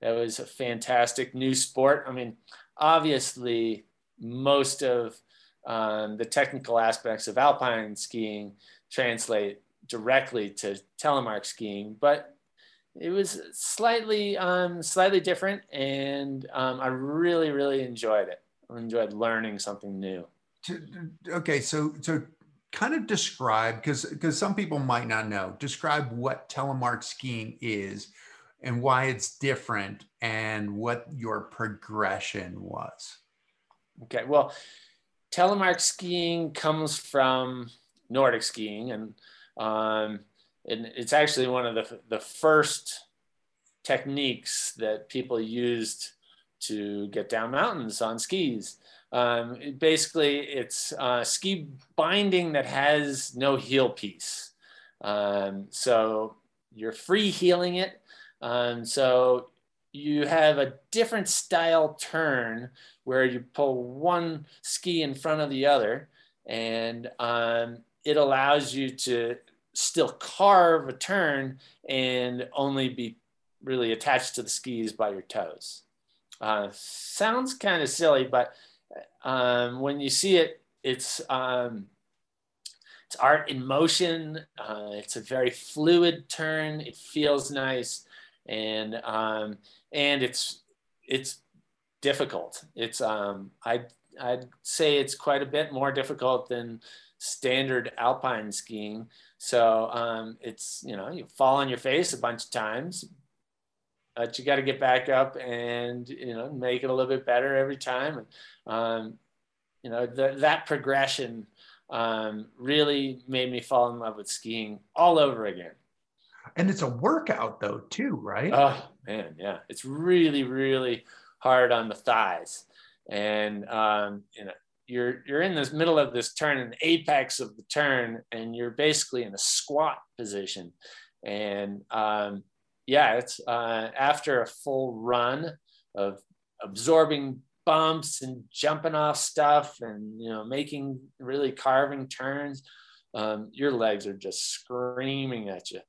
that was a fantastic new sport. I mean, obviously, most of um, the technical aspects of alpine skiing translate directly to telemark skiing, but it was slightly um, slightly different, and um, I really really enjoyed it. I enjoyed learning something new. Okay, so so kind of describe because because some people might not know. Describe what telemark skiing is and why it's different and what your progression was. Okay, well, telemark skiing comes from Nordic skiing, and um, and it's actually one of the the first techniques that people used to get down mountains on skis. Um, it basically, it's ski binding that has no heel piece. Um, so you're free heeling it. Um, so you have a different style turn where you pull one ski in front of the other, and um, it allows you to still carve a turn and only be really attached to the skis by your toes. Uh, sounds kind of silly, but um, when you see it, it's um, it's art in motion. Uh, it's a very fluid turn. It feels nice, and um, and it's it's difficult. It's um, I I'd say it's quite a bit more difficult than standard alpine skiing. So um, it's you know you fall on your face a bunch of times, but you got to get back up and you know make it a little bit better every time. And, um, you know the, that progression um, really made me fall in love with skiing all over again. And it's a workout though too, right? Oh man, yeah, it's really really hard on the thighs, and um, you know you're you're in the middle of this turn, in the apex of the turn, and you're basically in a squat position, and um, yeah, it's uh, after a full run of absorbing bumps and jumping off stuff and you know making really carving turns um, your legs are just screaming at you.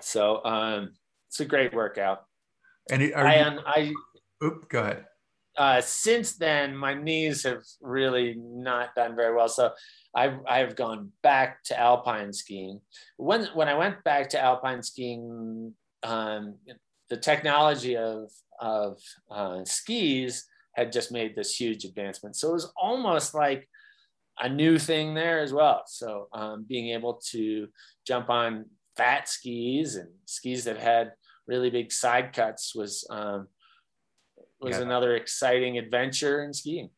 So um, it's a great workout. And it, I, you, I oop, go ahead uh, since then my knees have really not done very well so I've, I've gone back to alpine skiing when when i went back to alpine skiing um, the technology of of uh, skis had just made this huge advancement. So it was almost like a new thing there as well. So um, being able to jump on fat skis and skis that had really big side cuts was um, was yeah. another exciting adventure in skiing.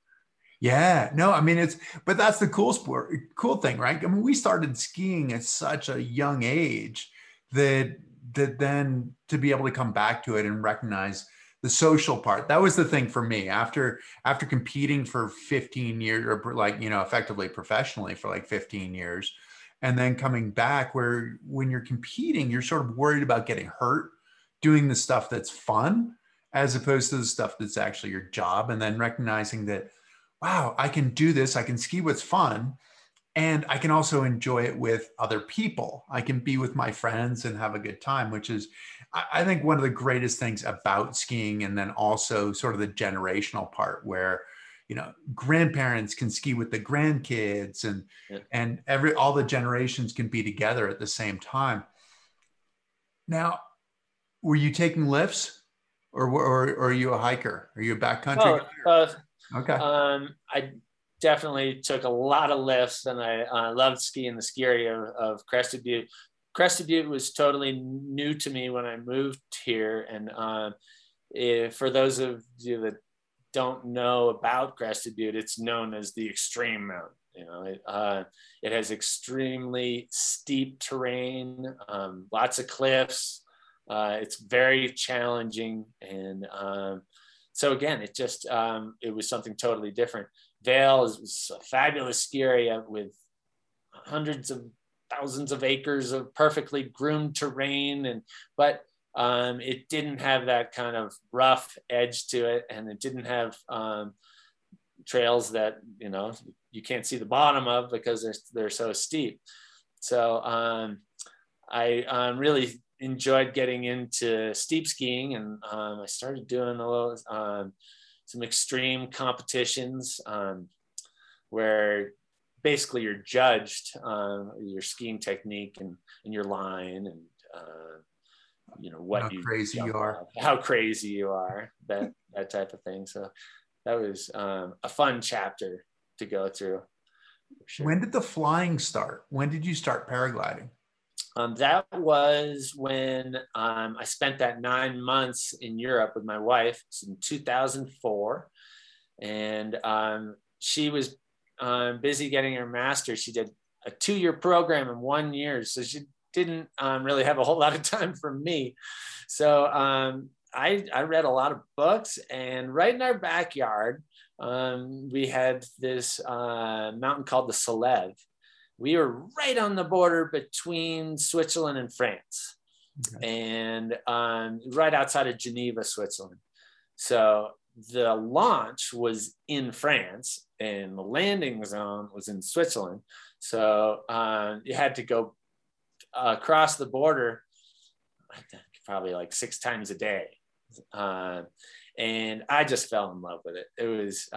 Yeah, no, I mean it's but that's the cool sport, cool thing, right? I mean, we started skiing at such a young age that that then to be able to come back to it and recognize the social part that was the thing for me after after competing for 15 years or like you know effectively professionally for like 15 years and then coming back where when you're competing you're sort of worried about getting hurt doing the stuff that's fun as opposed to the stuff that's actually your job and then recognizing that wow i can do this i can ski what's fun and I can also enjoy it with other people. I can be with my friends and have a good time, which is, I think, one of the greatest things about skiing. And then also sort of the generational part where, you know grandparents can ski with the grandkids and Yeah. and every all the generations can be together at the same time now were you taking lifts or or, or are you a hiker are you a backcountry Both, guy? both. okay Um, I definitely took a lot of lifts, and I uh, loved skiing the ski area of, of Crested Butte. Crested Butte was totally new to me when I moved here, and um, if, for those of you that don't know about Crested Butte, it's known as the Extreme Mountain. You know, it, uh, it has extremely steep terrain, um, lots of cliffs. Uh, it's very challenging, and um, so again, it just um, it was something totally different. Vail is, a fabulous ski area with hundreds of thousands of acres of perfectly groomed terrain, and but um, it didn't have that kind of rough edge to it, and it didn't have um, trails that you know you can't see the bottom of because they're they're so steep. So um, I um, really enjoyed getting into steep skiing, and um, I started doing a little um, some extreme competitions um, where basically you're judged on your skiing technique and, and your line and uh, you know what How you crazy you are. off, how crazy you are that that type of thing so that was um, a fun chapter to go through sure. when did the flying start when did you start paragliding Um, that was when um, I spent that nine months in Europe with my wife It's in 2004. And um, she was um, busy getting her master's. She did a two year program in one year. So she didn't um, really have a whole lot of time for me. So um, I, I read a lot of books, and right in our backyard, we had this uh, mountain called the Salève we were right on the border between Switzerland and France, and um, right outside of Geneva, Switzerland. So the launch was in France, and the landing zone was in Switzerland. So um, you had to go across the border, probably like six times a day. Uh, and I just fell in love with it. It was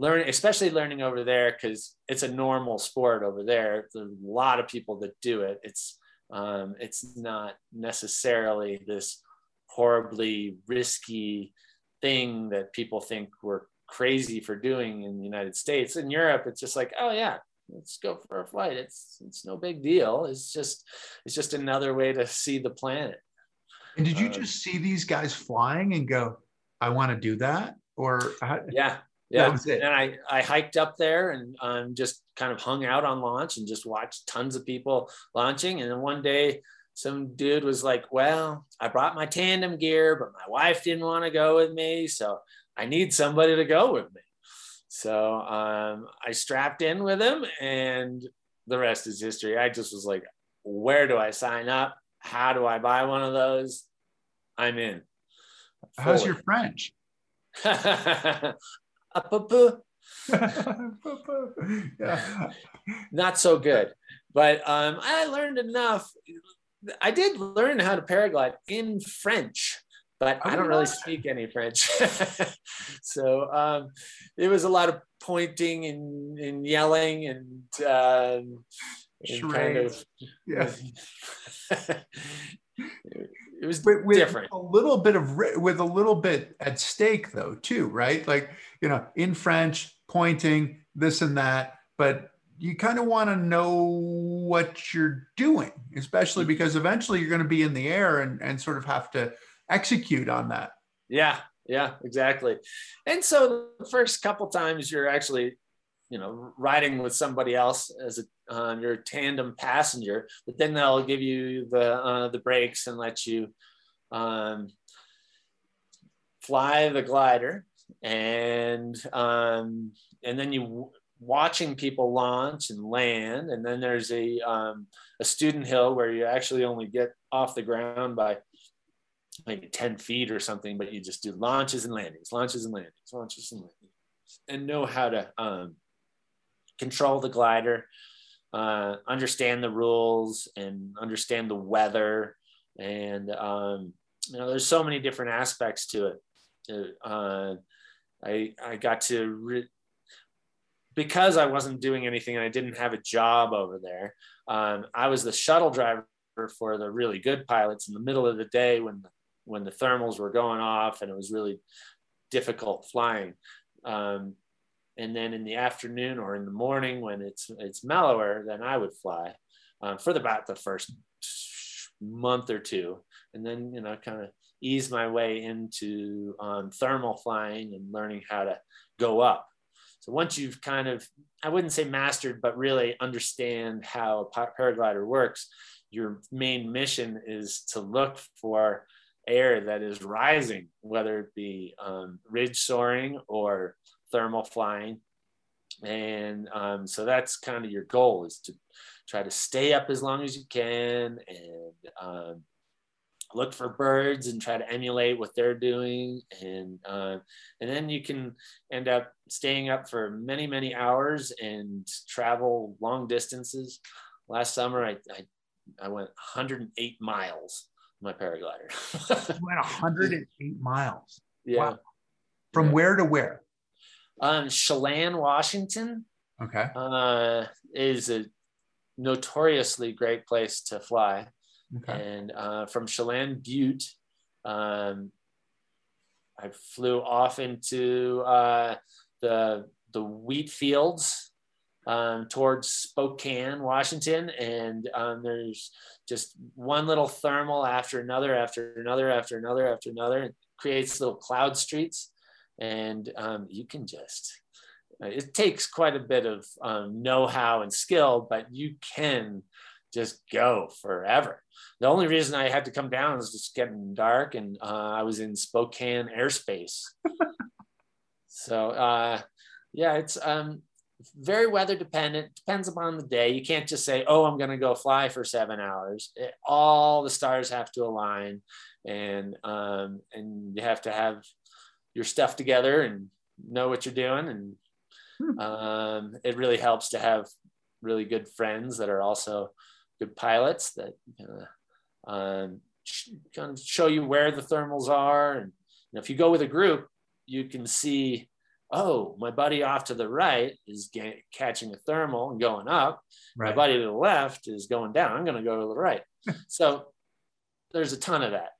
learning, especially learning over there because it's a normal sport over there. There's a lot of people that do it. It's um, it's not necessarily this horribly risky thing that people think we're crazy for doing in the United States. In Europe, it's just like, oh yeah, let's go for a flight. It's it's no big deal. It's just it's just another way to see the planet. and did you Um, just see these guys flying and go i want to do that or how, Yeah. Yeah. And I, I hiked up there and um, just kind of hung out on launch and just watched tons of people launching. And then one day, some dude was like, Well, I brought my tandem gear, but my wife didn't want to go with me. So I need somebody to go with me. So um, I strapped in with him, and the rest is history. I just was like, Where do I sign up? How do I buy one of those? I'm in. how's your french Yeah not so good. But um, I learned enough. I did learn how to paraglide in French, but I I don't really speak any French. so um, it was a lot of pointing and, and yelling and, um, and kind of. yeah it was with, with different. a little bit of with a little bit at stake though too right like you know in french pointing this and that but you kind of want to know what you're doing especially mm-hmm. because eventually you're going to be in the air and, and sort of have to execute on that Yeah, yeah, exactly. And so the first couple times you're actually, you know, riding with somebody else as a um, your tandem passenger, but then they'll give you the uh, the brakes and let you um, fly the glider, and um, and then you watching people launch and land, and then there's a um, a student hill where you actually only get off the ground by maybe 10 feet or something, but you just do launches and landings, launches and landings, launches and landings, and know how to um, control the glider, uh, understand the rules, and understand the weather. And, um, you know, there's so many different aspects to it. Uh, I I got to re- because I wasn't doing anything and I didn't have a job over there. Um, I was the shuttle driver for the really good pilots in the middle of the day when when the thermals were going off and it was really difficult flying. Um, and then in the afternoon or in the morning when it's it's mellower, then I would fly um, for the, about the first month or two, and then you know kind of ease my way into um, thermal flying and learning how to go up. So once you've kind of, I wouldn't say mastered, but really understand how a paraglider works, your main mission is to look for air that is rising, whether it be um, ridge soaring or thermal flying. And um, so that's kind of your goal is to try to stay up as long as you can and um, look for birds and try to emulate what they're doing and uh, and then you can end up staying up for many many hours and travel long distances last summer i i, I went 108 miles on my paraglider went 108 miles yeah wow. from yeah. where to where um chelan washington okay uh is a notoriously great place to fly Okay. And uh, from Chelan Butte, um, I flew off into uh, the the wheat fields um, towards Spokane, Washington, and um, there's just one little thermal after another, after another, after another, after another. It creates little cloud streets, and um, you can just. It takes quite a bit of um, know-how and skill, but you can just go forever. The only reason I had to come down is just getting dark, and uh, I was in Spokane airspace. so uh, yeah, it's um, very weather dependent. Depends upon the day. You can't just say, "Oh, I'm going to go fly for seven hours." It, all the stars have to align, and um, and you have to have your stuff together and know what you're doing. And hmm. um, it really helps to have really good friends that are also good pilots that uh, um, kind of show you where the thermals are. And you know, if you go with a group, you can see, oh, my buddy off to the right is catching a thermal and going up. Right. My buddy to the left is going down. I'm going to go to the right. so there's a ton of that.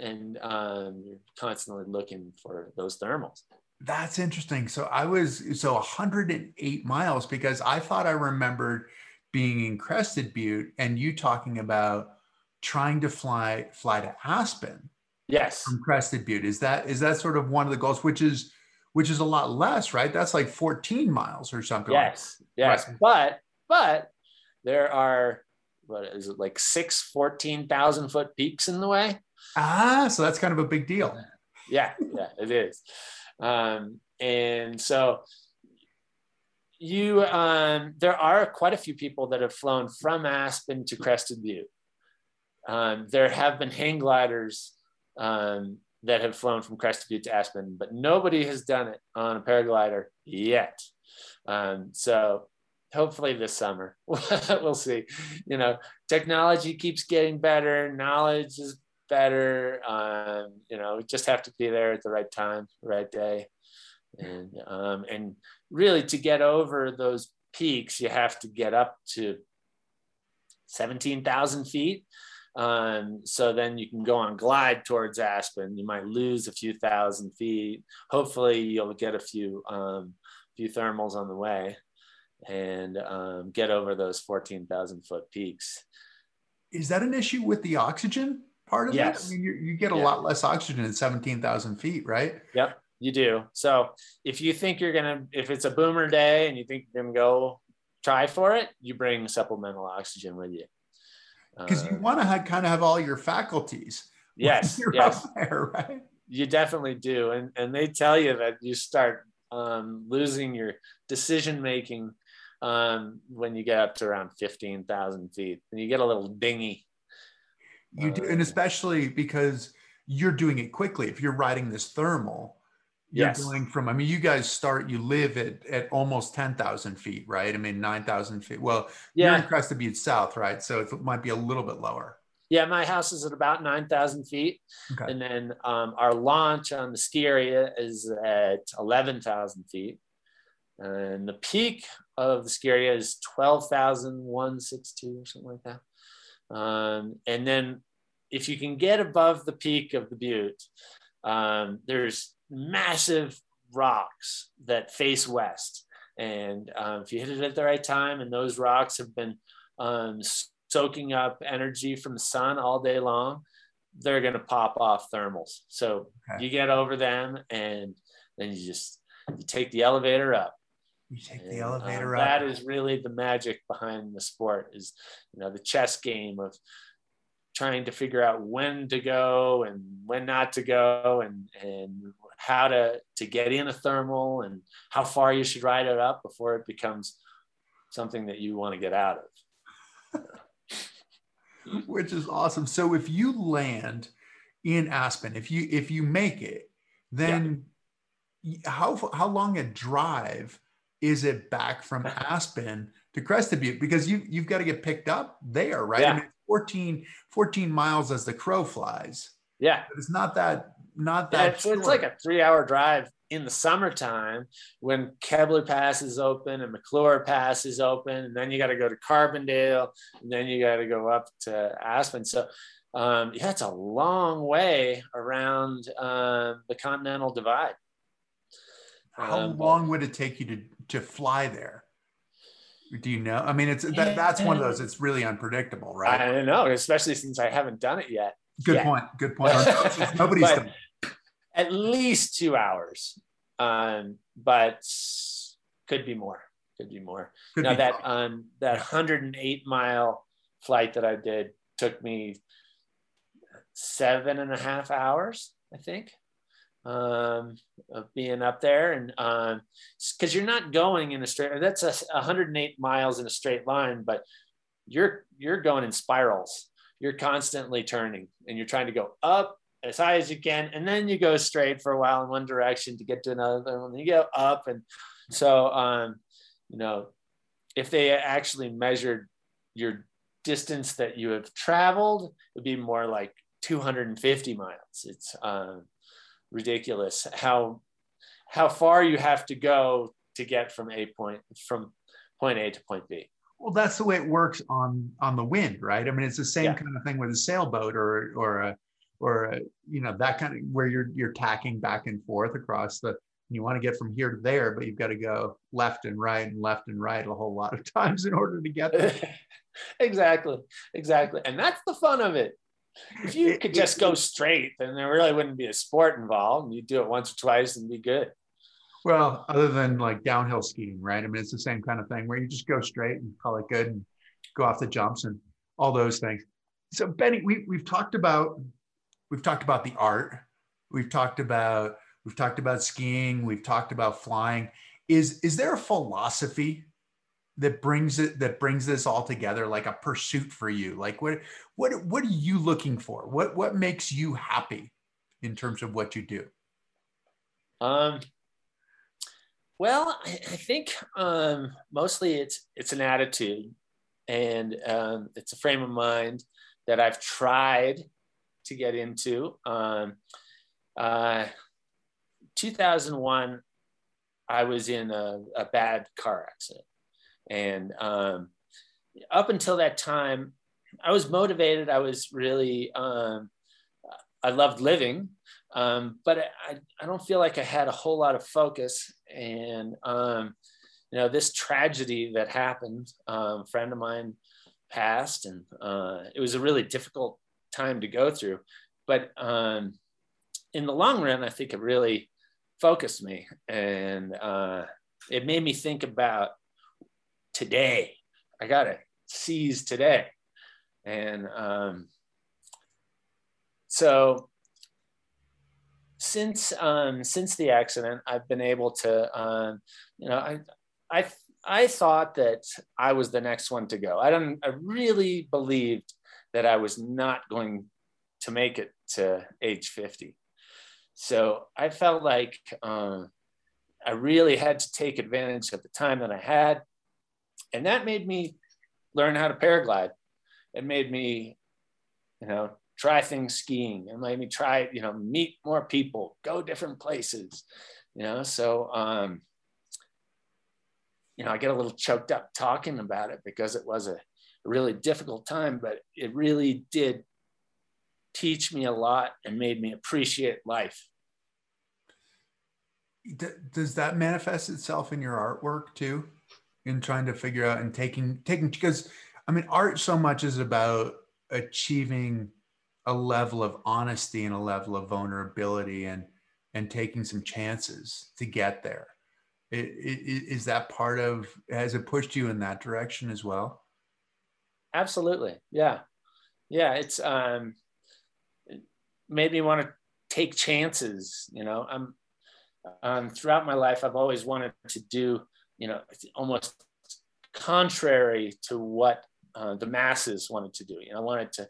And um, you're constantly looking for those thermals. That's interesting. So I was so 108 miles because I thought I remembered being in Crested Butte and you talking about trying to fly fly to Aspen. Yes. From Crested Butte. Is that is that sort of one of the goals, which is which is a lot less, right? That's like 14 miles or something. Yes. Like yes. Right. But but there are what is it like six 14,000 foot peaks in the way? Ah, so that's kind of a big deal. Yeah, yeah, it is. Um, and so you um, there are quite a few people that have flown from Aspen to Crested Butte. Um, there have been hang gliders um, that have flown from Crested Butte to Aspen, but nobody has done it on a paraglider yet. Um, so hopefully this summer we'll see. You know, technology keeps getting better, knowledge is better. Um, you know, we just have to be there at the right time, right day and um, and really to get over those peaks you have to get up to 17,000 feet um, so then you can go on glide towards Aspen. You might lose a few thousand feet. Hopefully, you'll get a few um, few thermals on the way, and um, get over those fourteen thousand foot peaks. Is that an issue with the oxygen part of yes. it? I mean, you, you get a yeah. lot less oxygen at seventeen thousand feet, right? Yep you do. So if you think you're gonna, if it's a boomer day and you think you're gonna go try for it, you bring supplemental oxygen with you. Because uh, you want to kind of have all your faculties. Yes, yes, there, right? You definitely do, and and they tell you that you start um, losing your decision making um, when you get up to around fifteen thousand feet, and you get a little dingy. You do, and uh, especially because you're doing it quickly. If you're riding this thermal, you're going from i mean you guys start you live at, at almost 10,000 feet right i mean 9,000 feet well yeah. you're in crested butte south right so it might be a little bit lower Yeah, my house is at about 9,000 feet. Okay. And then um, our launch on the ski area is at 11,000 feet. And the peak of the ski area is 12,162 or something like that. Um, and then if you can get above the peak of the butte, um, there's massive rocks that face west. And um, if you hit it at the right time, and those rocks have been um, soaking up energy from the sun all day long, they're going to pop off thermals. So Okay. you get over them, and then you just you take the elevator up. You take the elevator um, up. That is really the magic behind the sport. Is you know the chess game of trying to figure out when to go and when not to go, and and how to to get in a thermal and how far you should ride it up before it becomes something that you want to get out of. which is awesome. So if you land in Aspen, if you if you make it, then y how how long a drive is it back from Aspen to Crested Butte? Because you you've got to get picked up there, right? I Yeah. mean, 14, 14 miles as the crow flies. Yeah, But it's not that not Yeah, that it's, it's like a three hour drive in the summertime when Kebler Pass is open and McClure Pass is open. And then you got to go to Carbondale and then you got to go up to Aspen. So, um, yeah, it's a long way around um, the Continental Divide. How Um, long would it take you to to fly there? Do you know? I mean, it's that, that's one of those. It's really unpredictable, right? I don't know, especially since I haven't done it yet. Good yeah. point. Good point. Nobody's done. At least two hours, um, but could be more. Could be more. Could now be that um that 108 mile flight that I did took me seven and a half hours, I think, um, of being up there, and um, because you're not going in a straight. That's a 108 miles in a straight line, but you're you're going in spirals. You're constantly turning, and you're trying to go up as high as you can, and then you go straight for a while in one direction to get to another one. You go up, and so um, you know, if they actually measured your distance that you have traveled, it'd be more like 250 miles. It's um, ridiculous how how far you have to go to get from a point from point A to point B. Well, that's the way it works on on the wind, right? I mean, it's the same Yeah. kind of thing with a sailboat or or a or a, you know that kind of where you're you're tacking back and forth across the. You want to get from here to there, but you've got to go left and right and left and right a whole lot of times in order to get there. exactly, exactly, and that's the fun of it. If you could just go straight, then there really wouldn't be a sport involved. You'd do it once or twice and be good. Well, other than like downhill skiing, right? I mean, it's the same kind of thing where you just go straight and call it good and go off the jumps and all those things. So, Benny, we, we've talked about we've talked about the art. We've talked about we've talked about skiing. We've talked about flying. Is is there a philosophy that brings it that brings this all together, like a pursuit for you? Like what what what are you looking for? What what makes you happy in terms of what you do? Um, well, I, I think um, mostly it's it's an attitude, and um, it's a frame of mind that I've tried to get into. Um, uh, 2001, I was in a, a bad car accident, and um, up until that time, I was motivated. I was really um, I loved living, um, but I, I don't feel like I had a whole lot of focus. And, um, you know, this tragedy that happened, um, a friend of mine passed, and uh, it was a really difficult time to go through. But um, in the long run, I think it really focused me and uh, it made me think about today. I got to seize today. And um, so since um, since the accident, I've been able to, um, you know, I I I thought that I was the next one to go. I don't. I really believed that I was not going to make it to age fifty. So I felt like um, I really had to take advantage of the time that I had, and that made me learn how to paraglide. It made me you know, try things skiing. It made me try, you know, meet more people, go different places, you know. So, um, you know, I get a little choked up talking about it because it was a really difficult time, but it really did teach me a lot and made me appreciate life. Does that manifest itself in your artwork too? In trying to figure out and taking taking because I mean art so much is about achieving a level of honesty and a level of vulnerability and and taking some chances to get there. It, it, is that part of has it pushed you in that direction as well? Absolutely, yeah, yeah. It's um, it made me want to take chances. You know, I'm um, throughout my life, I've always wanted to do, you know, almost contrary to what uh, the masses wanted to do. You know, I wanted to,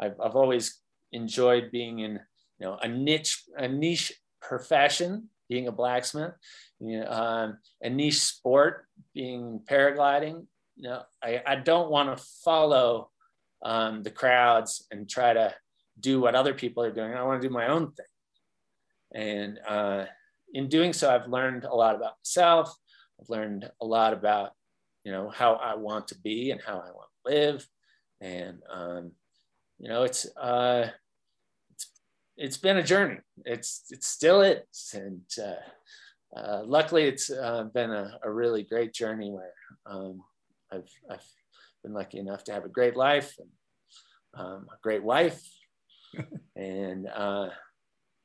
I've, I've always enjoyed being in, you know, a niche, a niche profession, being a blacksmith, you know, um, a niche sport, being paragliding. You know, I, I don't want to follow um, the crowds and try to do what other people are doing. I want to do my own thing. And uh, in doing so, I've learned a lot about myself. I've learned a lot about, you know, how I want to be and how I want to live. And, um, you know, it's, uh, it's, it's been a journey. It's, it's still is. And uh, uh, luckily it's uh, been a, a, really great journey where um, I've, I've been lucky enough to have a great life and um, a great wife. and uh,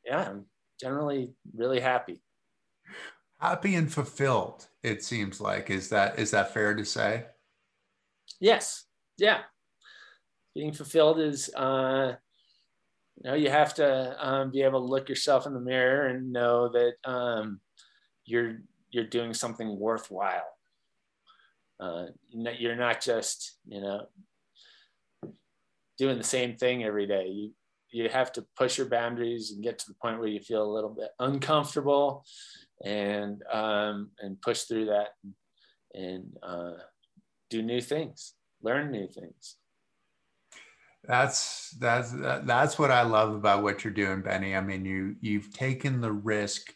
yeah, I'm generally really happy. Happy and fulfilled, it seems like. Is that is that fair to say? Yes. Yeah. Being fulfilled is uh you know you have to um, be able to look yourself in the mirror and know that um, you're you're doing something worthwhile. Uh, you're not just you know doing the same thing every day. You you have to push your boundaries and get to the point where you feel a little bit uncomfortable and um, and push through that and uh, do new things learn new things. That's that's that's what i love about what you're doing benny. I mean you you've taken the risk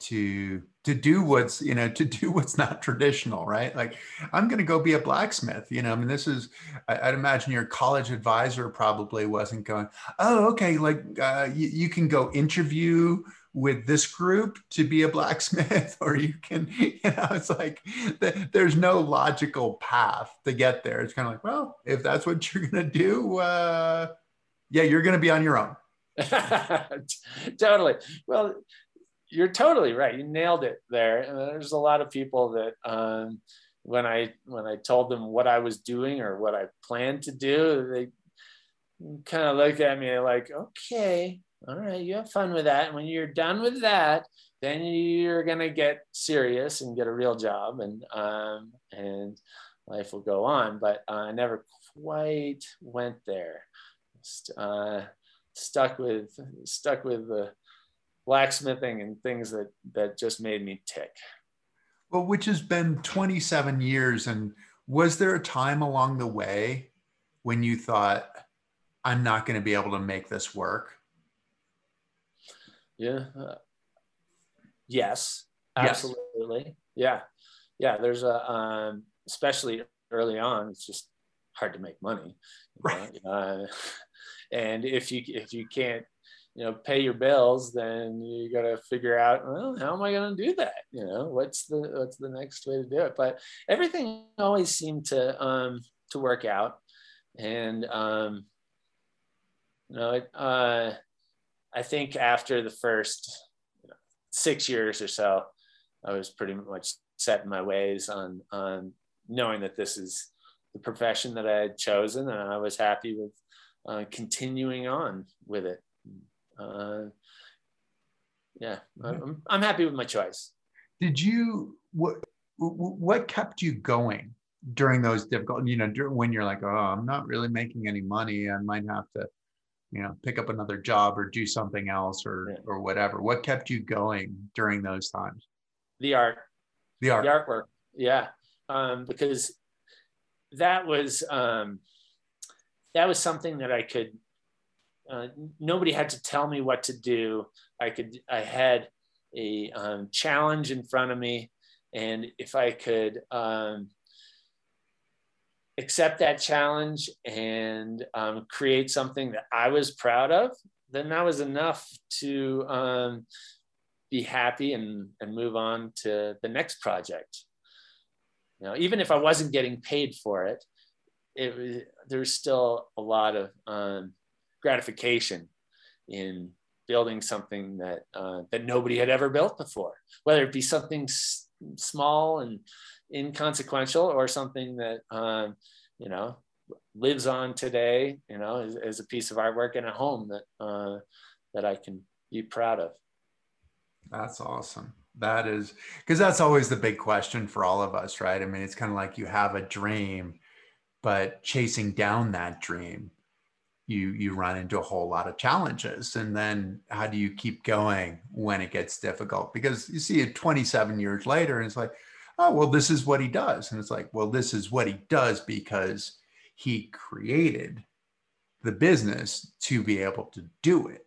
to to do what's you know to do what's not traditional right? Like i'm going to go be a blacksmith you know? I mean this is I, would imagine your college advisor probably wasn't going oh okay like uh, you, you can go interview with this group to be a blacksmith or you can you know it's like the, there's no logical path to get there it's kind of like well if that's what you're going to do uh, yeah you're going to be on your own totally well you're totally right. You nailed it there. And there's a lot of people that um, when I when I told them what I was doing or what I planned to do, they kind of looked at me like, okay, all right, you have fun with that. And when you're done with that, then you're gonna get serious and get a real job, and um, and life will go on. But I never quite went there. Uh, stuck with stuck with the blacksmithing and things that that just made me tick. Well, which has been 27 years, and was there a time along the way when you thought, "I'm not going to be able to make this work"? Yeah. Uh, yes. Absolutely. Yes. Yeah. Yeah. There's a, um, especially early on, it's just hard to make money. Right. Uh, and if you if you can't you know pay your bills then you got to figure out well how am i going to do that you know what's the what's the next way to do it but everything always seemed to um to work out and um you know it, uh i think after the first six years or so i was pretty much set in my ways on on knowing that this is the profession that i had chosen and i was happy with uh, continuing on with it uh, yeah, I'm, I'm happy with my choice. Did you what what kept you going during those difficult? You know, when you're like, oh, I'm not really making any money. I might have to, you know, pick up another job or do something else or yeah. or whatever. What kept you going during those times? The art. The art. The artwork. Yeah, um, because that was um, that was something that I could uh, nobody had to tell me what to do. I could, I had a um, challenge in front of me. And if I could um, accept that challenge and um, create something that I was proud of, then that was enough to um, be happy and, and move on to the next project. You know, even if I wasn't getting paid for it, it there's still a lot of um, gratification in building something that uh, that nobody had ever built before, whether it be something s- small and inconsequential or something that um, you know lives on today. You know, as, as, a piece of artwork in a home that uh, that I can be proud of. That's awesome. That is because that's always the big question for all of us, right? I mean, it's kind of like you have a dream, but chasing down that dream you you run into a whole lot of challenges and then how do you keep going when it gets difficult because you see it 27 years later and it's like oh well this is what he does. And it's like well this is what he does because he created the business to be able to do it.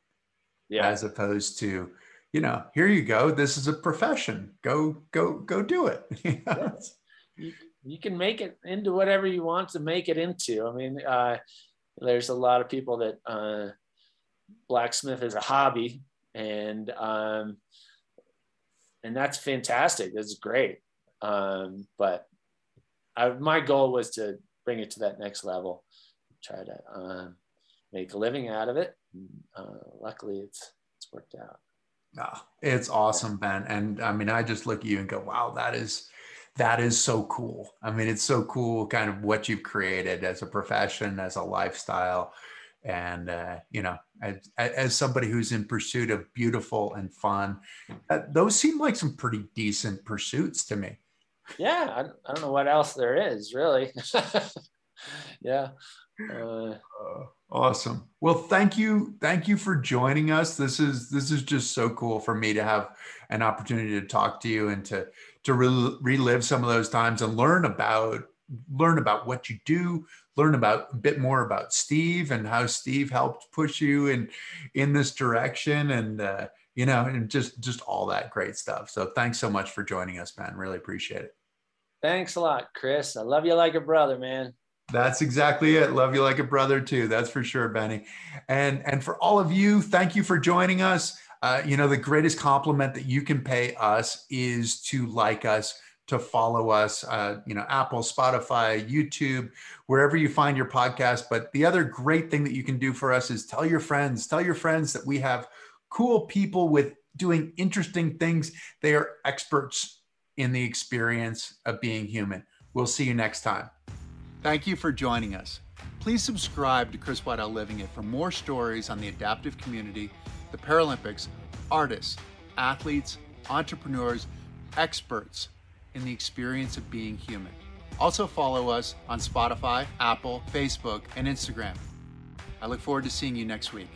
Yeah. as opposed to you know here you go. This is a profession. Go go go do it. You, you can make it into whatever you want to make it into. I mean uh, there's a lot of people that uh, blacksmith is a hobby and um, and that's fantastic. That's great um, but I, my goal was to bring it to that next level try to um, make a living out of it uh, luckily it's it's worked out oh, it's awesome ben and i mean i just look at you and go wow that is that is so cool. I mean, it's so cool, kind of what you've created as a profession, as a lifestyle, and uh, you know, as, as, somebody who's in pursuit of beautiful and fun. Uh, those seem like some pretty decent pursuits to me. Yeah, I, I don't know what else there is really. yeah. Uh, uh, awesome. Well, thank you, thank you for joining us. This is this is just so cool for me to have an opportunity to talk to you and to to re- relive some of those times and learn about learn about what you do learn about a bit more about steve and how steve helped push you in in this direction and uh, you know and just just all that great stuff so thanks so much for joining us man really appreciate it thanks a lot chris i love you like a brother man that's exactly it. Love you like a brother too. That's for sure, Benny. And and for all of you, thank you for joining us. Uh, you know, the greatest compliment that you can pay us is to like us, to follow us, uh, you know, Apple, Spotify, YouTube, wherever you find your podcast. But the other great thing that you can do for us is tell your friends, tell your friends that we have cool people with doing interesting things. They are experts in the experience of being human. We'll see you next time. Thank you for joining us. Please subscribe to Chris Whiteout Living It for more stories on the adaptive community the Paralympics, artists, athletes, entrepreneurs, experts in the experience of being human. Also, follow us on Spotify, Apple, Facebook, and Instagram. I look forward to seeing you next week.